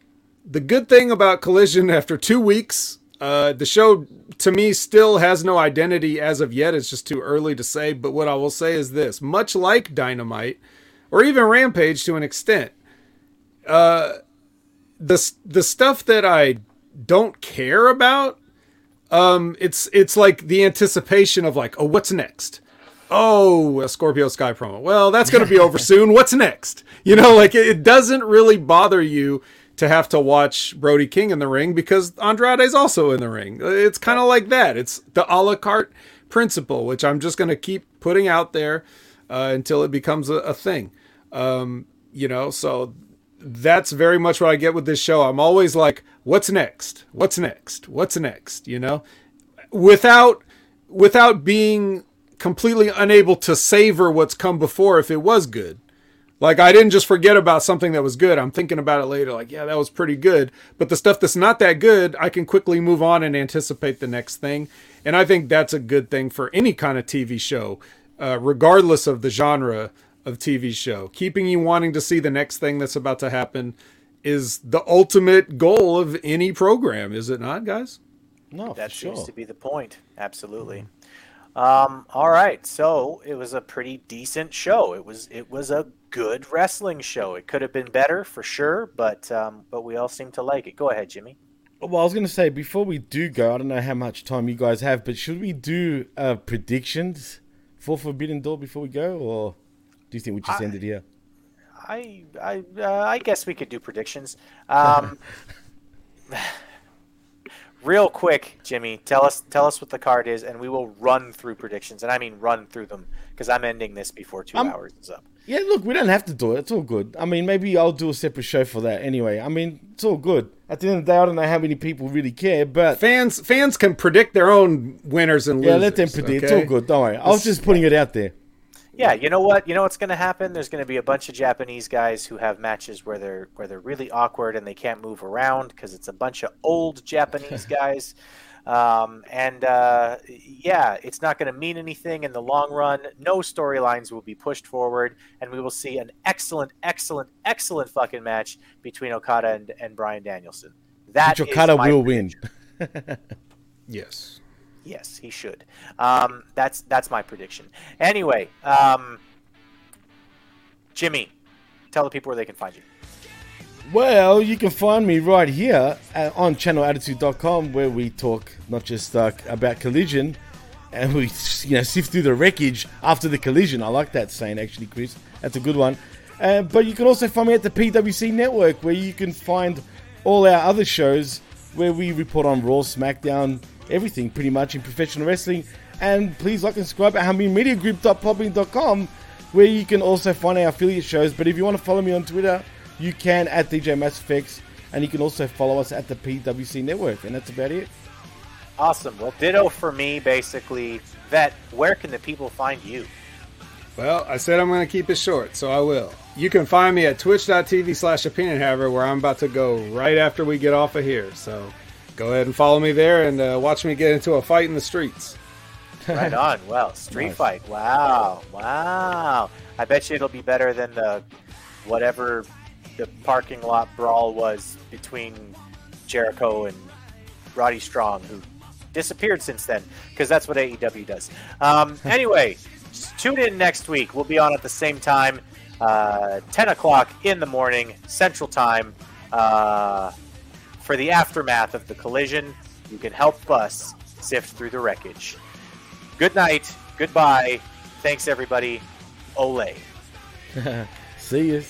the good thing about Collision after two weeks, uh, the show to me still has no identity as of yet. It's just too early to say. But what I will say is this: much like Dynamite or even Rampage to an extent, uh, the the stuff that I don't care about, um, it's it's like the anticipation of like, oh, what's next? Oh, a Scorpio Sky promo. Well, that's going to be over soon. What's next? You know, like it, it doesn't really bother you to have to watch Brody King in the ring because Andrade's also in the ring. It's kind of like that. It's the a la carte principle, which I'm just going to keep putting out there uh, until it becomes a, a thing. Um, you know, so that's very much what I get with this show. I'm always like, what's next? What's next? What's next? You know, without without being completely unable to savor what's come before if it was good. Like I didn't just forget about something that was good. I'm thinking about it later like, yeah, that was pretty good. But the stuff that's not that good, I can quickly move on and anticipate the next thing. And I think that's a good thing for any kind of TV show, uh, regardless of the genre of TV show. Keeping you wanting to see the next thing that's about to happen is the ultimate goal of any program, is it not, guys? No, that sure. seems to be the point. Absolutely. Um, all right, so it was a pretty decent show. It was it was a good wrestling show. It could have been better for sure, but um, but we all seem to like it. Go ahead, Jimmy. Well, I was going to say before we do go, I don't know how much time you guys have, but should we do uh, predictions for Forbidden Door before we go, or do you think we just I- end it here? I I uh, I guess we could do predictions. Um, real quick, Jimmy, tell us tell us what the card is, and we will run through predictions, and I mean run through them because I'm ending this before 2 Um, hours is up. Yeah, look, we don't have to do it. It's all good. I mean, maybe I'll do a separate show for that anyway. I mean, it's all good. At the end of the day, I don't know how many people really care, but Fans fans can predict their own winners and yeah, losers. Yeah, let them predict. It's all good. Don't worry. I was just putting it out there. Yeah, you know what? You know what's going to happen? There's going to be a bunch of Japanese guys who have matches where they're where they're really awkward and they can't move around because it's a bunch of old Japanese guys. Um, and uh, yeah, it's not going to mean anything in the long run. No storylines will be pushed forward, and we will see an excellent, excellent, excellent fucking match between Okada and, and Bryan Danielson. That Which Okada my will win. Yes. Yes, he should. Um, that's that's my prediction. Anyway, um, Jimmy, tell the people where they can find you. Well, you can find me right here uh, on ChanelAttitude.com where we talk not just uh, about collision and we you know sift through the wreckage after the collision. I like that saying actually, Chris. That's a good one. Uh, but you can also find me at the PWC Network where you can find all our other shows where we report on Raw, SmackDown, everything pretty much in professional wrestling. And please like and subscribe at HaminMediaGroup.podbean.com where you can also find our affiliate shows. But if you want to follow me on Twitter, you can at DJ Mass Effects, and you can also follow us at the PWC Network. And that's about it. Awesome. Well, ditto for me, basically. Vet, where can the people find you? Well, I said I'm going to keep it short, so I will. You can find me at twitch.tv slash opinion haver, where I'm about to go right after we get off of here. So go ahead and follow me there and uh, watch me get into a fight in the streets. Right on. Well, street Nice. fight. Wow. Wow. I bet you it'll be better than the whatever the parking lot brawl was between Jericho and Roddy Strong, who disappeared since then, because that's what AEW does. Um, anyway, tune in next week. We'll be on at the same time, uh, 10 o'clock in the morning, Central Time, uh, for the aftermath of the collision. You can help us sift through the wreckage. Good night. Goodbye. Thanks, everybody. Ole. See you.